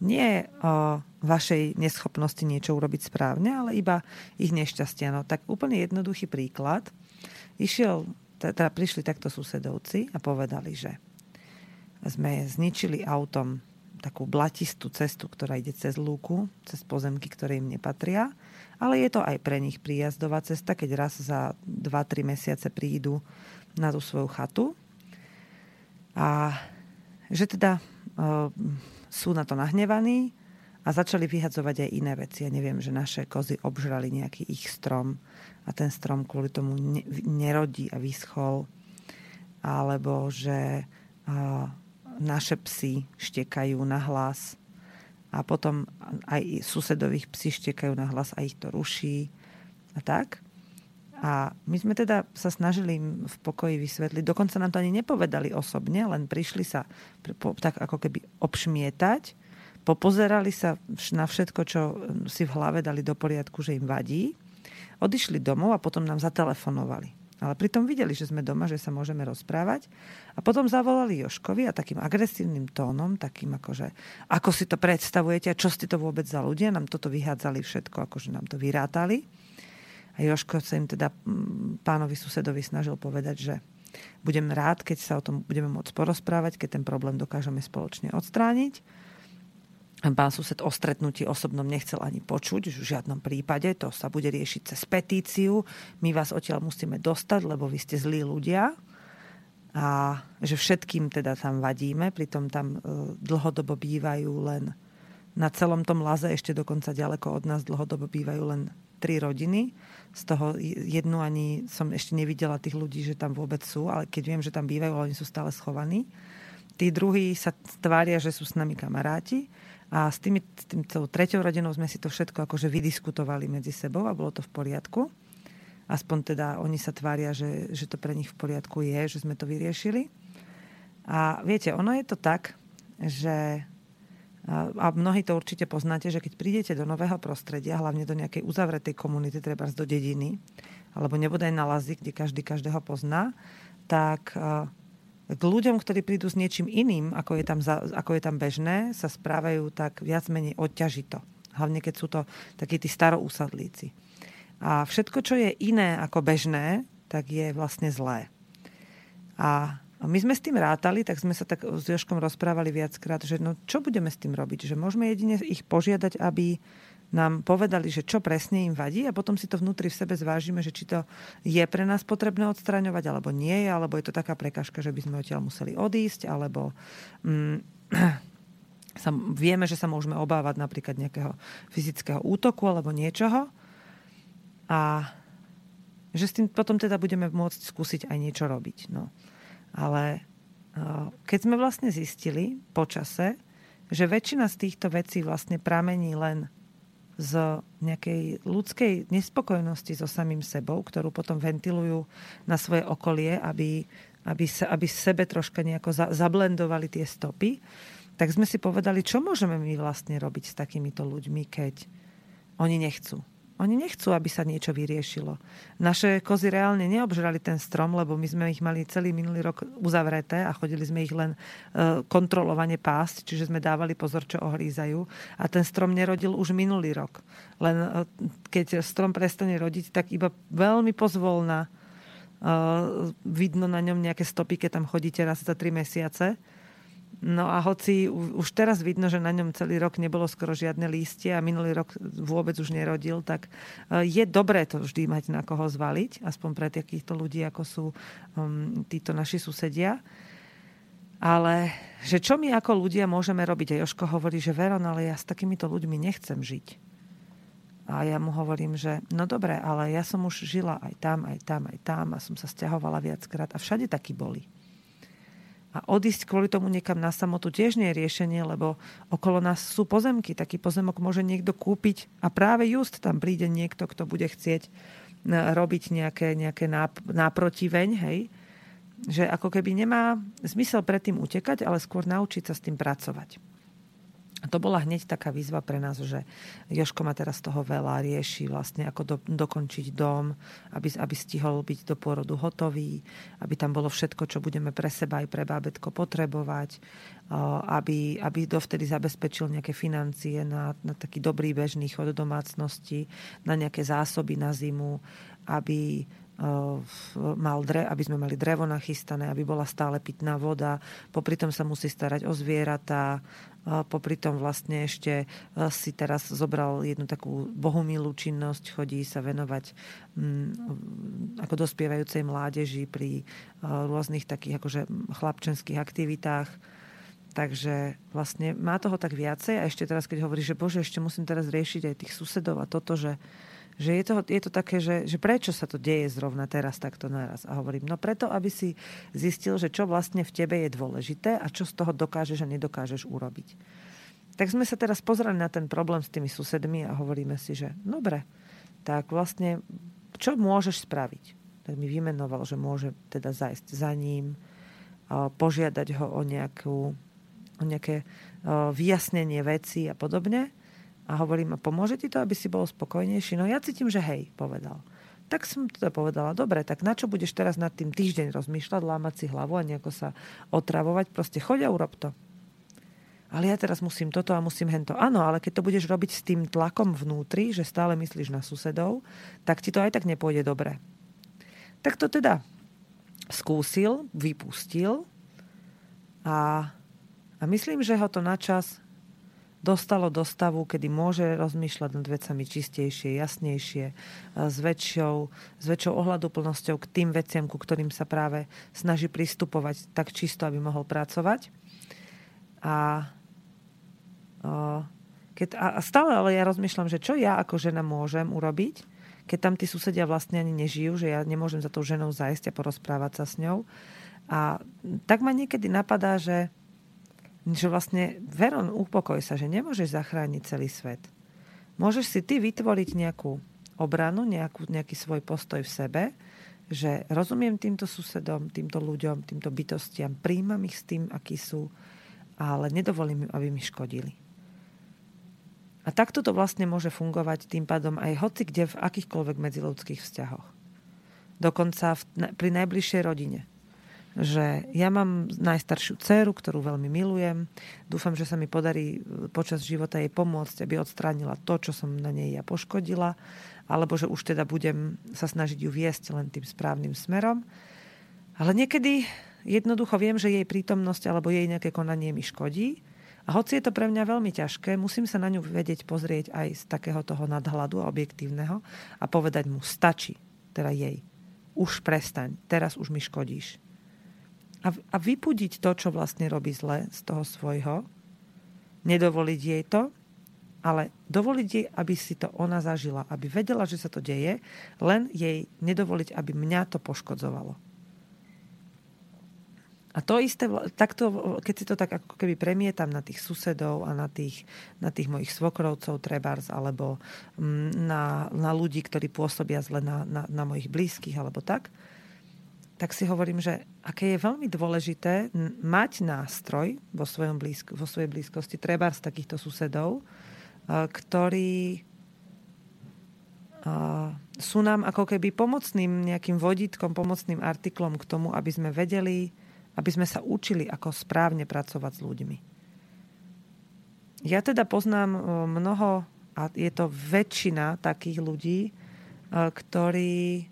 nie o vašej neschopnosti niečo urobiť správne, ale iba ich nešťastia. No tak úplne jednoduchý príklad. Išiel, teda prišli takto susedovci a povedali, že sme zničili autom takú blatistú cestu, ktorá ide cez lúku, cez pozemky, ktoré im nepatria. Ale je to aj pre nich príjazdová cesta, keď raz za 2-3 mesiace prídu na tú svoju chatu. A že teda uh, sú na to nahnevaní a začali vyhadzovať aj iné veci. Ja neviem, že naše kozy obžrali nejaký ich strom a ten strom kvôli tomu ne, nerodí a vyschol. Alebo že naše psy štekajú na hlas a potom aj susedových psi štekajú na hlas a ich to ruší a tak. A my sme teda sa snažili im v pokoji vysvetliť, dokonca nám to ani nepovedali osobne, len prišli sa tak ako keby obšmietať, popozerali sa na všetko, čo si v hlave dali do poriadku, že im vadí, odišli domov a potom nám zatelefonovali. Ale pritom videli, že sme doma, že sa môžeme rozprávať. A potom zavolali Joškovi a takým agresívnym tónom, takým akože, ako si to predstavujete a čo ste to vôbec za ľudia, nám toto vyhádzali všetko, akože nám to vyrátali. A Joško sa im teda mm, pánovi susedovi snažil povedať, že budem rád, keď sa o tom budeme môcť porozprávať, keď ten problém dokážeme spoločne odstrániť Pán sused o stretnutí osobnom nechcel ani počuť, v žiadnom prípade, to sa bude riešiť cez petíciu. My vás odtiaľ musíme dostať, lebo vy ste zlí ľudia a že všetkým teda tam vadíme, pritom tam e, dlhodobo bývajú len na celom tom laze, ešte dokonca ďaleko od nás dlhodobo bývajú len tri rodiny. Z toho jednu ani som ešte nevidela tých ľudí, že tam vôbec sú, ale keď viem, že tam bývajú, oni sú stále schovaní. Tí druhí sa tvária, že sú s nami kamaráti a s, tými, týmto treťou rodinou sme si to všetko akože vydiskutovali medzi sebou a bolo to v poriadku. Aspoň teda oni sa tvária, že, že to pre nich v poriadku je, že sme to vyriešili. A viete, ono je to tak, že a mnohí to určite poznáte, že keď prídete do nového prostredia, hlavne do nejakej uzavretej komunity, treba do dediny, alebo nebodaj na lazy, kde každý každého pozná, tak k ľuďom, ktorí prídu s niečím iným, ako je tam, za, ako je tam bežné, sa správajú tak viac menej odťažito. Hlavne keď sú to takí tí staroúsadlíci. A všetko, čo je iné ako bežné, tak je vlastne zlé. A my sme s tým rátali, tak sme sa tak s Joškom rozprávali viackrát, že no čo budeme s tým robiť? Že môžeme jedine ich požiadať, aby nám povedali, že čo presne im vadí a potom si to vnútri v sebe zvážime, že či to je pre nás potrebné odstraňovať, alebo nie je, alebo je to taká prekažka, že by sme odtiaľ museli odísť, alebo mm, sa, vieme, že sa môžeme obávať napríklad nejakého fyzického útoku alebo niečoho a že s tým potom teda budeme môcť skúsiť aj niečo robiť. No. Ale keď sme vlastne zistili počase, že väčšina z týchto vecí vlastne pramení len z nejakej ľudskej nespokojnosti so samým sebou, ktorú potom ventilujú na svoje okolie, aby, aby, sa, aby sebe troška nejako za, zablendovali tie stopy, tak sme si povedali, čo môžeme my vlastne robiť s takýmito ľuďmi, keď oni nechcú oni nechcú, aby sa niečo vyriešilo. Naše kozy reálne neobžrali ten strom, lebo my sme ich mali celý minulý rok uzavreté a chodili sme ich len e, kontrolovane pásť, čiže sme dávali pozor, čo ohrízajú. A ten strom nerodil už minulý rok. Len e, keď strom prestane rodiť, tak iba veľmi pozvolná e, vidno na ňom nejaké stopy, keď tam chodíte raz za tri mesiace No a hoci už teraz vidno, že na ňom celý rok nebolo skoro žiadne lístie a minulý rok vôbec už nerodil, tak e, je dobré to vždy mať na koho zvaliť, aspoň pre takýchto ľudí, ako sú um, títo naši susedia. Ale že čo my ako ľudia môžeme robiť? A Joško hovorí, že Veron, ale ja s takýmito ľuďmi nechcem žiť. A ja mu hovorím, že no dobre, ale ja som už žila aj tam, aj tam, aj tam a som sa stiahovala viackrát a všade takí boli. A odísť kvôli tomu niekam na samotu tiež nie je riešenie, lebo okolo nás sú pozemky. Taký pozemok môže niekto kúpiť a práve just tam príde niekto, kto bude chcieť e, robiť nejaké, nejaké náprotiveň, hej? Že ako keby nemá zmysel predtým utekať, ale skôr naučiť sa s tým pracovať. A to bola hneď taká výzva pre nás, že Joško má teraz toho veľa, rieši vlastne ako do, dokončiť dom, aby, aby stihol byť do pôrodu hotový, aby tam bolo všetko, čo budeme pre seba aj pre bábetko potrebovať, aby, aby dovtedy zabezpečil nejaké financie na, na taký dobrý bežný chod domácnosti, na nejaké zásoby na zimu, aby mal dre, aby sme mali drevo nachystané, aby bola stále pitná voda. Popri tom sa musí starať o zvieratá. Popri tom vlastne ešte si teraz zobral jednu takú bohumilú činnosť, chodí sa venovať mm, ako dospievajúcej mládeži pri rôznych takých akože chlapčenských aktivitách. Takže vlastne má toho tak viacej a ešte teraz, keď hovorí, že bože, ešte musím teraz riešiť aj tých susedov a toto, že že je to, je to také, že, že prečo sa to deje zrovna teraz takto naraz. A hovorím, no preto, aby si zistil, že čo vlastne v tebe je dôležité a čo z toho dokážeš a nedokážeš urobiť. Tak sme sa teraz pozreli na ten problém s tými susedmi a hovoríme si, že dobre, tak vlastne čo môžeš spraviť? Tak mi vymenoval, že môže teda zajsť za ním, požiadať ho o, nejakú, o nejaké vyjasnenie veci a podobne a hovorím, a pomôže ti to, aby si bol spokojnejší? No ja cítim, že hej, povedal. Tak som teda povedala, dobre, tak na čo budeš teraz nad tým týždeň rozmýšľať, lámať si hlavu a nejako sa otravovať? Proste choď a urob to. Ale ja teraz musím toto a musím hento. Áno, ale keď to budeš robiť s tým tlakom vnútri, že stále myslíš na susedov, tak ti to aj tak nepôjde dobre. Tak to teda skúsil, vypustil a, a myslím, že ho to načas dostalo do stavu, kedy môže rozmýšľať nad vecami čistejšie, jasnejšie, s väčšou, s väčšou ohľaduplnosťou k tým veciam, ku ktorým sa práve snaží pristupovať tak čisto, aby mohol pracovať. A, keď, a stále ale ja rozmýšľam, že čo ja ako žena môžem urobiť, keď tam tí susedia vlastne ani nežijú, že ja nemôžem za tou ženou zajsť a porozprávať sa s ňou. A tak ma niekedy napadá, že že vlastne Veron, upokoj sa, že nemôžeš zachrániť celý svet. Môžeš si ty vytvoriť nejakú obranu, nejakú, nejaký svoj postoj v sebe, že rozumiem týmto susedom, týmto ľuďom, týmto bytostiam, príjmam ich s tým, akí sú, ale nedovolím im, aby mi škodili. A takto to vlastne môže fungovať tým pádom aj hoci kde v akýchkoľvek medziludských vzťahoch. Dokonca v, pri najbližšej rodine že ja mám najstaršiu dceru, ktorú veľmi milujem. Dúfam, že sa mi podarí e, počas života jej pomôcť, aby odstránila to, čo som na nej ja poškodila, alebo že už teda budem sa snažiť ju viesť len tým správnym smerom. Ale niekedy jednoducho viem, že jej prítomnosť alebo jej nejaké konanie mi škodí. A hoci je to pre mňa veľmi ťažké, musím sa na ňu vedieť pozrieť aj z takého toho nadhľadu a objektívneho a povedať mu, stačí, teda jej. Už prestaň, teraz už mi škodíš a, a vypudiť to, čo vlastne robí zle z toho svojho, nedovoliť jej to, ale dovoliť jej, aby si to ona zažila, aby vedela, že sa to deje, len jej nedovoliť, aby mňa to poškodzovalo. A to isté, takto, keď si to tak ako keby premietam na tých susedov a na tých, na tých mojich svokrovcov, trebárs, alebo mm, na, na ľudí, ktorí pôsobia zle na, na, na mojich blízkych, alebo tak, tak si hovorím, že aké je veľmi dôležité mať nástroj vo, svojom blízko, vo svojej blízkosti, treba z takýchto susedov, ktorí sú nám ako keby pomocným nejakým vodítkom, pomocným artiklom k tomu, aby sme vedeli, aby sme sa učili, ako správne pracovať s ľuďmi. Ja teda poznám mnoho, a je to väčšina takých ľudí, ktorí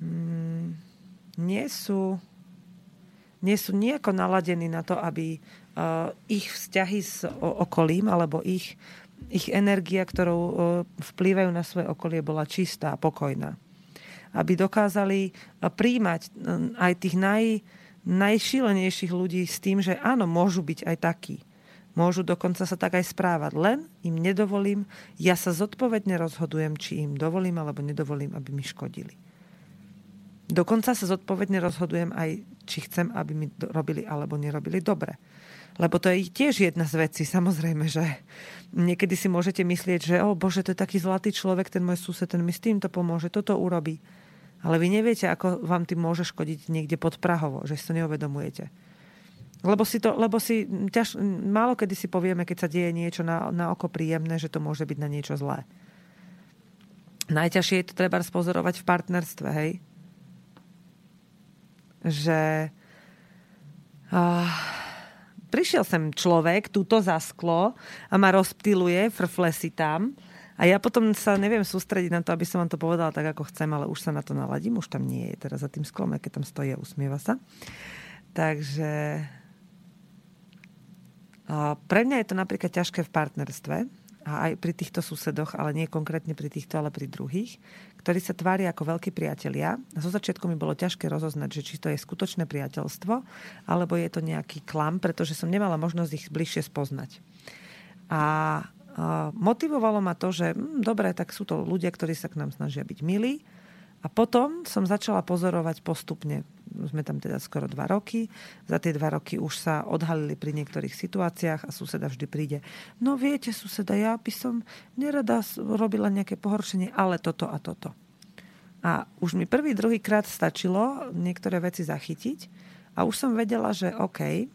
mm, nie sú nie sú nejako naladení na to, aby uh, ich vzťahy s okolím alebo ich, ich energia, ktorou uh, vplývajú na svoje okolie, bola čistá a pokojná. Aby dokázali uh, príjmať uh, aj tých naj, najšílenejších ľudí s tým, že áno, môžu byť aj takí. Môžu dokonca sa tak aj správať. Len im nedovolím, ja sa zodpovedne rozhodujem, či im dovolím alebo nedovolím, aby mi škodili. Dokonca sa zodpovedne rozhodujem aj, či chcem, aby mi robili alebo nerobili dobre. Lebo to je tiež jedna z vecí. Samozrejme, že niekedy si môžete myslieť, že o bože, to je taký zlatý človek, ten môj sused, ten mi s týmto pomôže, toto urobí. Ale vy neviete, ako vám tým môže škodiť niekde pod Prahovo, že si to neuvedomujete. Lebo si to, lebo si ťaž, málo kedy si povieme, keď sa deje niečo na, na oko príjemné, že to môže byť na niečo zlé. Najťažšie je to treba spozorovať v partnerstve, hej? Že uh, prišiel sem človek, túto za sklo a ma rozptiluje, frfle si tam A ja potom sa neviem sústrediť na to, aby som vám to povedala tak, ako chcem, ale už sa na to naladím. Už tam nie je teraz za tým sklom, keď tam stojí a usmieva sa. Takže pre mňa je to napríklad ťažké v partnerstve a aj pri týchto susedoch, ale nie konkrétne pri týchto, ale pri druhých, ktorí sa tvária ako veľkí priatelia. Zo začiatku mi bolo ťažké rozoznať, že či to je skutočné priateľstvo, alebo je to nejaký klam, pretože som nemala možnosť ich bližšie spoznať. A motivovalo ma to, že hm, dobre, tak sú to ľudia, ktorí sa k nám snažia byť milí. A potom som začala pozorovať postupne sme tam teda skoro dva roky. Za tie dva roky už sa odhalili pri niektorých situáciách a suseda vždy príde. No viete, suseda, ja by som nerada robila nejaké pohoršenie, ale toto a toto. A už mi prvý, druhý krát stačilo niektoré veci zachytiť a už som vedela, že OK,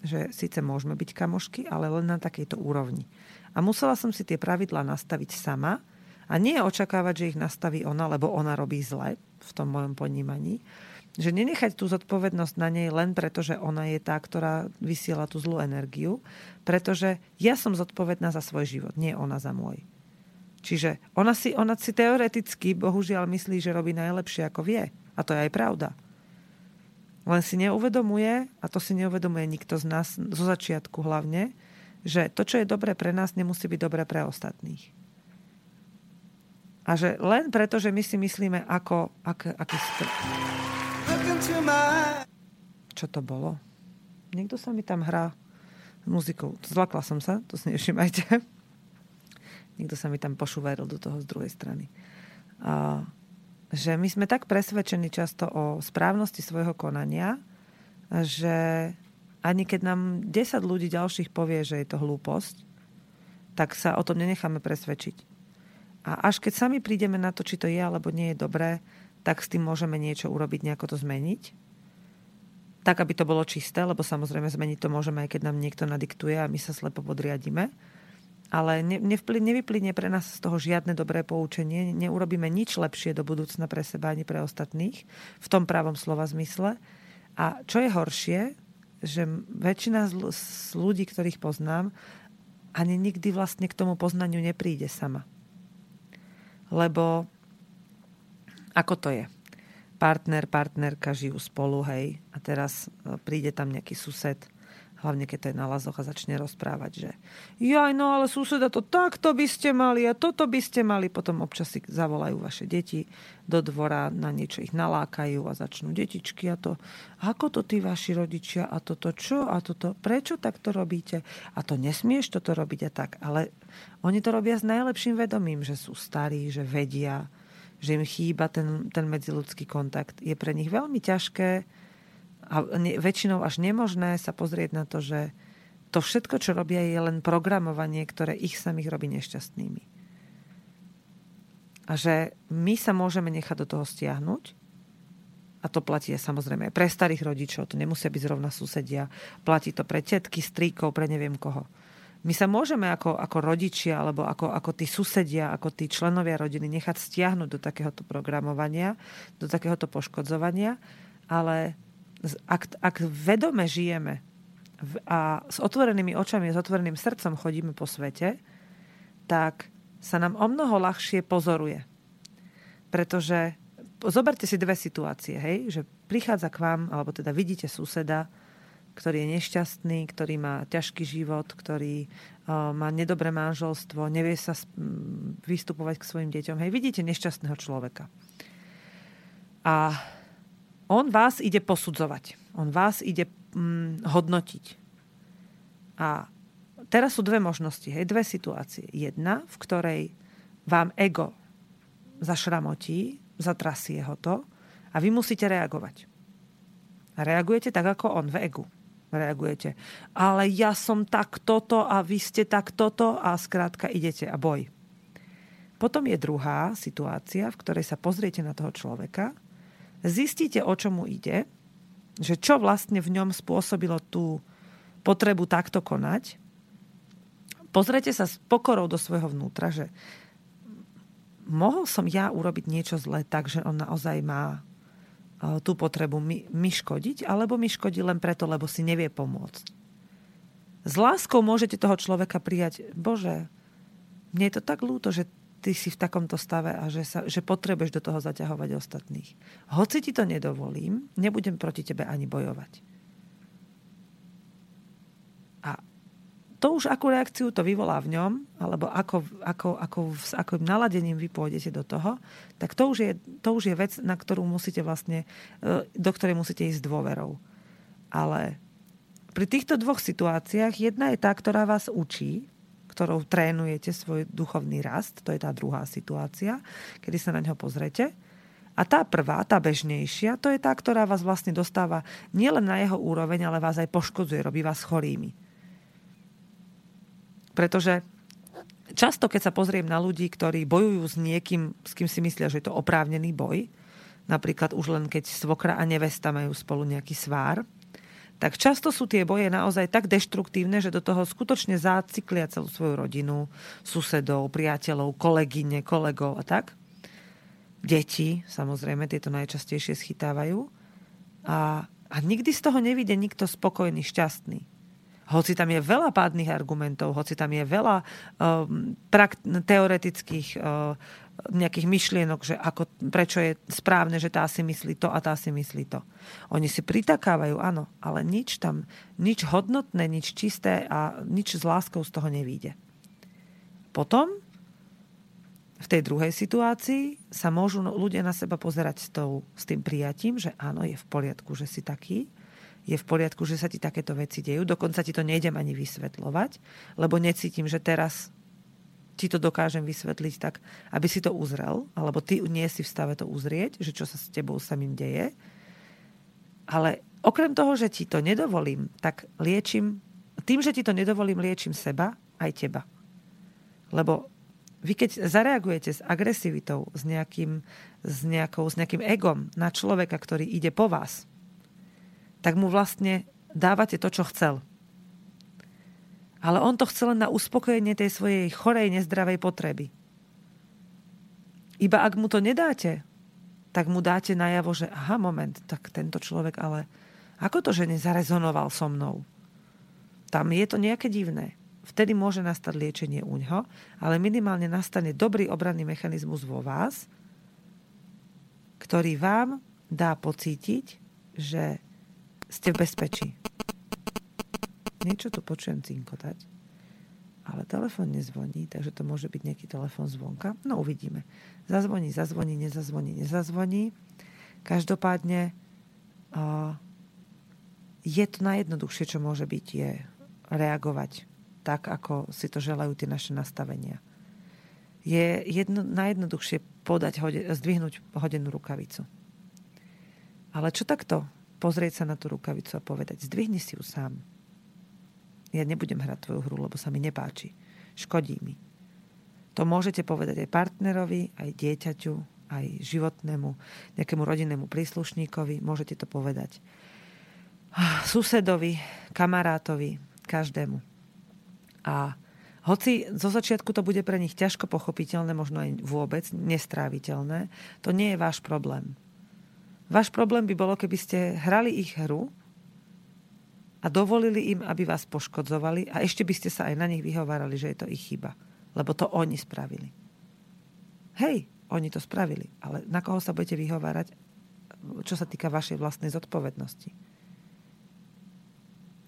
že síce môžeme byť kamošky, ale len na takejto úrovni. A musela som si tie pravidlá nastaviť sama a nie očakávať, že ich nastaví ona, lebo ona robí zle v tom mojom ponímaní, že nenechať tú zodpovednosť na nej len preto, že ona je tá, ktorá vysiela tú zlú energiu, pretože ja som zodpovedná za svoj život, nie ona za môj. Čiže ona si, ona si teoreticky, bohužiaľ, myslí, že robí najlepšie, ako vie. A to je aj pravda. Len si neuvedomuje, a to si neuvedomuje nikto z nás, zo začiatku hlavne, že to, čo je dobré pre nás, nemusí byť dobré pre ostatných. A že len preto, že my si myslíme, ako, ak, aký... Čo to bolo? Niekto sa mi tam hrá muzikou. Zlakla som sa, to si nevšimajte. Niekto sa mi tam pošuveril do toho z druhej strany. A, že my sme tak presvedčení často o správnosti svojho konania, že ani keď nám 10 ľudí ďalších povie, že je to hlúposť, tak sa o tom nenecháme presvedčiť. A až keď sami prídeme na to, či to je alebo nie je dobré, tak s tým môžeme niečo urobiť, nejako to zmeniť. Tak, aby to bolo čisté, lebo samozrejme zmeniť to môžeme, aj keď nám niekto nadiktuje a my sa slepo podriadíme. Ale ne, nevyplynie pre nás z toho žiadne dobré poučenie. Neurobíme nič lepšie do budúcna pre seba ani pre ostatných v tom pravom slova zmysle. A čo je horšie, že väčšina z ľudí, ktorých poznám, ani nikdy vlastne k tomu poznaniu nepríde sama. Lebo ako to je? Partner, partnerka žijú spolu, hej, a teraz e, príde tam nejaký sused, hlavne keď to je na lazoch a začne rozprávať, že jaj, no ale suseda, to takto by ste mali a toto by ste mali. Potom občas si zavolajú vaše deti do dvora, na niečo ich nalákajú a začnú detičky a to, ako to tí vaši rodičia a toto čo a toto, prečo takto robíte a to nesmieš toto robiť a tak. Ale oni to robia s najlepším vedomím, že sú starí, že vedia, že im chýba ten, ten medziludský kontakt. Je pre nich veľmi ťažké a ne, väčšinou až nemožné sa pozrieť na to, že to všetko, čo robia, je len programovanie, ktoré ich samých robí nešťastnými. A že my sa môžeme nechať do toho stiahnuť, a to platí samozrejme pre starých rodičov, to nemusia byť zrovna susedia, platí to pre tetky, stríkov, pre neviem koho my sa môžeme ako, ako rodičia alebo ako, ako tí susedia, ako tí členovia rodiny nechať stiahnuť do takéhoto programovania, do takéhoto poškodzovania, ale ak, ak vedome žijeme a s otvorenými očami, s otvoreným srdcom chodíme po svete, tak sa nám o mnoho ľahšie pozoruje. Pretože zoberte si dve situácie, hej, že prichádza k vám, alebo teda vidíte suseda, ktorý je nešťastný, ktorý má ťažký život, ktorý uh, má nedobré manželstvo, nevie sa vystupovať k svojim deťom. Hej, vidíte nešťastného človeka. A on vás ide posudzovať. On vás ide um, hodnotiť. A teraz sú dve možnosti, hej, dve situácie. Jedna, v ktorej vám ego zašramotí, zatrasie ho to a vy musíte reagovať. A reagujete tak, ako on v egu reagujete. Ale ja som tak toto a vy ste tak toto a skrátka idete a boj. Potom je druhá situácia, v ktorej sa pozriete na toho človeka, zistíte, o čomu ide, že čo vlastne v ňom spôsobilo tú potrebu takto konať. Pozrite sa s pokorou do svojho vnútra, že mohol som ja urobiť niečo zlé tak, že on naozaj má tú potrebu mi, mi škodiť, alebo mi škodí len preto, lebo si nevie pomôcť. S láskou môžete toho človeka prijať, Bože, mne je to tak ľúto, že ty si v takomto stave a že, sa, že potrebuješ do toho zaťahovať ostatných. Hoci ti to nedovolím, nebudem proti tebe ani bojovať. To už akú reakciu to vyvolá v ňom, alebo ako, ako, ako, s akým naladením vy pôjdete do toho, tak to už, je, to už je vec, na ktorú musíte vlastne, e, do ktorej musíte ísť s dôverou. Ale pri týchto dvoch situáciách jedna je tá, ktorá vás učí, ktorou trénujete svoj duchovný rast, to je tá druhá situácia, kedy sa na ňo pozrete. A tá prvá, tá bežnejšia, to je tá, ktorá vás vlastne dostáva nielen na jeho úroveň, ale vás aj poškodzuje, robí vás chorými. Pretože často, keď sa pozriem na ľudí, ktorí bojujú s niekým, s kým si myslia, že je to oprávnený boj, napríklad už len keď svokra a nevesta majú spolu nejaký svár, tak často sú tie boje naozaj tak deštruktívne, že do toho skutočne zácyklia celú svoju rodinu, susedov, priateľov, kolegyne, kolegov a tak. Deti, samozrejme, tieto najčastejšie schytávajú. A, a nikdy z toho nevidie nikto spokojný, šťastný hoci tam je veľa pádnych argumentov, hoci tam je veľa um, prak- teoretických uh, nejakých myšlienok, že ako, prečo je správne, že tá si myslí to a tá si myslí to. Oni si pritakávajú, áno, ale nič tam, nič hodnotné, nič čisté a nič s láskou z toho nevíde. Potom v tej druhej situácii sa môžu ľudia na seba pozerať s, tou, s tým prijatím, že áno, je v poriadku, že si taký, je v poriadku, že sa ti takéto veci dejú. Dokonca ti to nejdem ani vysvetľovať, lebo necítim, že teraz ti to dokážem vysvetliť tak, aby si to uzrel, alebo ty nie si v stave to uzrieť, že čo sa s tebou samým deje. Ale okrem toho, že ti to nedovolím, tak liečím, tým, že ti to nedovolím, liečím seba aj teba. Lebo vy keď zareagujete s agresivitou, s nejakým, s, nejakou, s nejakým egom na človeka, ktorý ide po vás, tak mu vlastne dávate to, čo chcel. Ale on to chcel len na uspokojenie tej svojej chorej, nezdravej potreby. Iba ak mu to nedáte, tak mu dáte najavo, že aha, moment, tak tento človek ale ako to, že nezarezonoval so mnou? Tam je to nejaké divné. Vtedy môže nastať liečenie u ňoho, ale minimálne nastane dobrý obranný mechanizmus vo vás, ktorý vám dá pocítiť, že ste v bezpečí. Niečo tu počujem cinkotať, ale telefon nezvoní, takže to môže byť nejaký telefon zvonka. No uvidíme. Zazvoní, zazvoní, nezazvoní, nezazvoní. Každopádne uh, je to najjednoduchšie, čo môže byť, je reagovať tak, ako si to želajú tie naše nastavenia. Je jedno, najjednoduchšie podať, zdvihnúť hodenú rukavicu. Ale čo takto pozrieť sa na tú rukavicu a povedať, zdvihni si ju sám. Ja nebudem hrať tvoju hru, lebo sa mi nepáči. Škodí mi. To môžete povedať aj partnerovi, aj dieťaťu, aj životnému, nejakému rodinnému príslušníkovi. Môžete to povedať susedovi, kamarátovi, každému. A hoci zo začiatku to bude pre nich ťažko pochopiteľné, možno aj vôbec nestráviteľné, to nie je váš problém. Váš problém by bolo, keby ste hrali ich hru a dovolili im, aby vás poškodzovali a ešte by ste sa aj na nich vyhovárali, že je to ich chyba. Lebo to oni spravili. Hej, oni to spravili, ale na koho sa budete vyhovárať, čo sa týka vašej vlastnej zodpovednosti.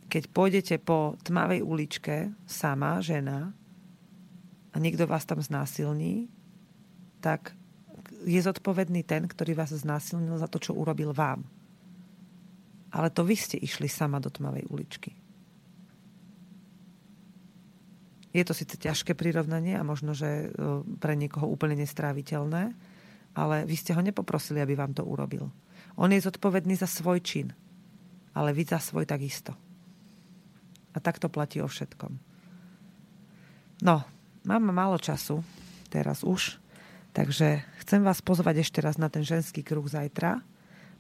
Keď pôjdete po tmavej uličke, sama, žena, a niekto vás tam znásilní, tak je zodpovedný ten, ktorý vás znásilnil za to, čo urobil vám. Ale to vy ste išli sama do tmavej uličky. Je to síce ťažké prirovnanie a možno, že e, pre niekoho úplne nestráviteľné, ale vy ste ho nepoprosili, aby vám to urobil. On je zodpovedný za svoj čin, ale vy za svoj takisto. A tak to platí o všetkom. No, mám málo času, teraz už. Takže chcem vás pozvať ešte raz na ten ženský kruh zajtra.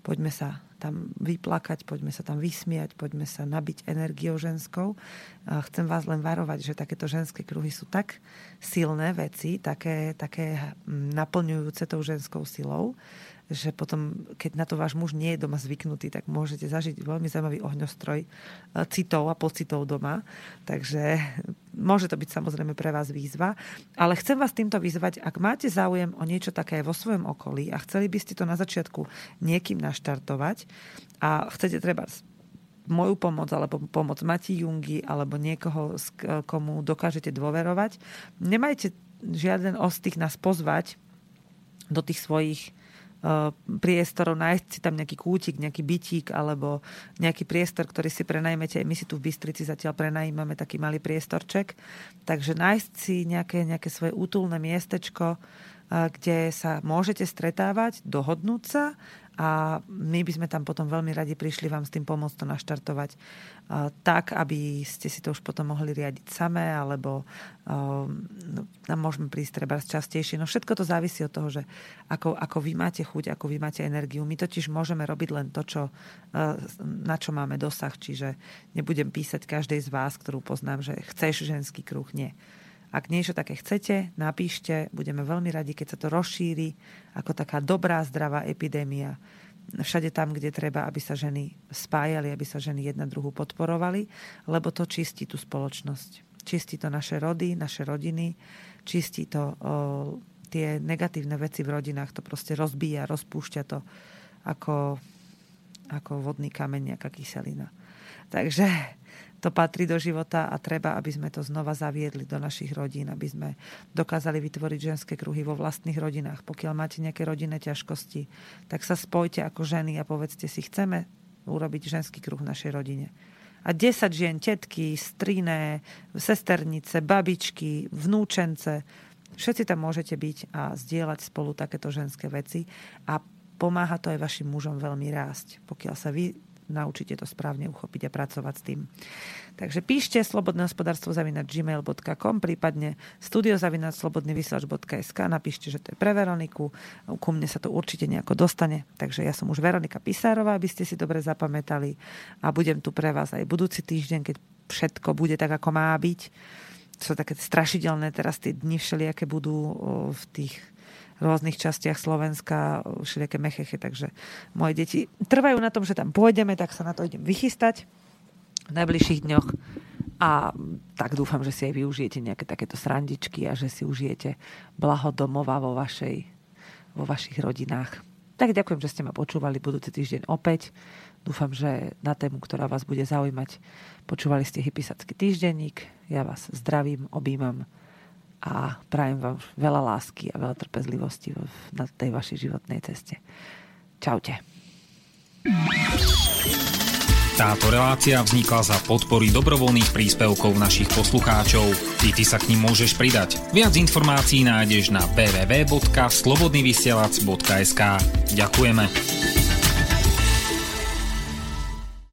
Poďme sa tam vyplakať, poďme sa tam vysmiať, poďme sa nabiť energiou ženskou. Chcem vás len varovať, že takéto ženské kruhy sú tak silné veci, také, také mm, naplňujúce tou ženskou silou, že potom, keď na to váš muž nie je doma zvyknutý, tak môžete zažiť veľmi zaujímavý ohňostroj e, citov a pocitov doma. Takže môže to byť samozrejme pre vás výzva. Ale chcem vás týmto vyzvať, ak máte záujem o niečo také vo svojom okolí a chceli by ste to na začiatku niekým naštartovať a chcete treba moju pomoc alebo pomoc Mati Jungi alebo niekoho, komu dokážete dôverovať, nemajte žiaden ostých nás pozvať do tých svojich priestorov, nájsť si tam nejaký kútik, nejaký bytík alebo nejaký priestor, ktorý si prenajmete. My si tu v Bystrici zatiaľ prenajímame taký malý priestorček. Takže nájsť si nejaké, nejaké svoje útulné miestečko, eh, kde sa môžete stretávať, dohodnúť sa a my by sme tam potom veľmi radi prišli vám s tým pomôcť to naštartovať tak, aby ste si to už potom mohli riadiť samé, alebo no, nám môžeme prísť treba častejšie. No všetko to závisí od toho, že ako, ako vy máte chuť, ako vy máte energiu. My totiž môžeme robiť len to, čo, na čo máme dosah, čiže nebudem písať každej z vás, ktorú poznám, že chceš ženský kruh. Nie. Ak niečo také chcete, napíšte. Budeme veľmi radi, keď sa to rozšíri ako taká dobrá, zdravá epidémia všade tam, kde treba, aby sa ženy spájali, aby sa ženy jedna druhú podporovali, lebo to čistí tú spoločnosť. Čistí to naše rody, naše rodiny, čistí to o, tie negatívne veci v rodinách, to proste rozbíja, rozpúšťa to ako, ako vodný kameň, nejaká kyselina. Takže to patrí do života a treba, aby sme to znova zaviedli do našich rodín, aby sme dokázali vytvoriť ženské kruhy vo vlastných rodinách. Pokiaľ máte nejaké rodinné ťažkosti, tak sa spojte ako ženy a povedzte si, chceme urobiť ženský kruh v našej rodine. A 10 žien, tetky, striné, sesternice, babičky, vnúčence, všetci tam môžete byť a zdieľať spolu takéto ženské veci a pomáha to aj vašim mužom veľmi rásť. Pokiaľ sa vy naučíte to správne uchopiť a pracovať s tým. Takže píšte slobodné hospodárstvo zavinať gmail.com, prípadne studiozavinať napíšte, že to je pre Veroniku, ku mne sa to určite nejako dostane, takže ja som už Veronika Pisárová, aby ste si dobre zapamätali a budem tu pre vás aj budúci týždeň, keď všetko bude tak, ako má byť. Sú také strašidelné teraz tie dni všelijaké budú v tých rôznych častiach Slovenska, všelijaké mecheche, takže moje deti trvajú na tom, že tam pôjdeme, tak sa na to idem vychystať v najbližších dňoch a tak dúfam, že si aj využijete nejaké takéto srandičky a že si užijete blaho domova vo, vašej, vo vašich rodinách. Tak ďakujem, že ste ma počúvali budúci týždeň opäť. Dúfam, že na tému, ktorá vás bude zaujímať, počúvali ste Hypisacký týždenník. Ja vás zdravím, objímam a prajem vám veľa lásky a veľa trpezlivosti na tej vašej životnej ceste. Čaute. Táto relácia vznikla za podpory dobrovoľných príspevkov našich poslucháčov. Ty, ty sa k ním môžeš pridať. Viac informácií nájdeš na www.slobodnyvysielac.sk Ďakujeme.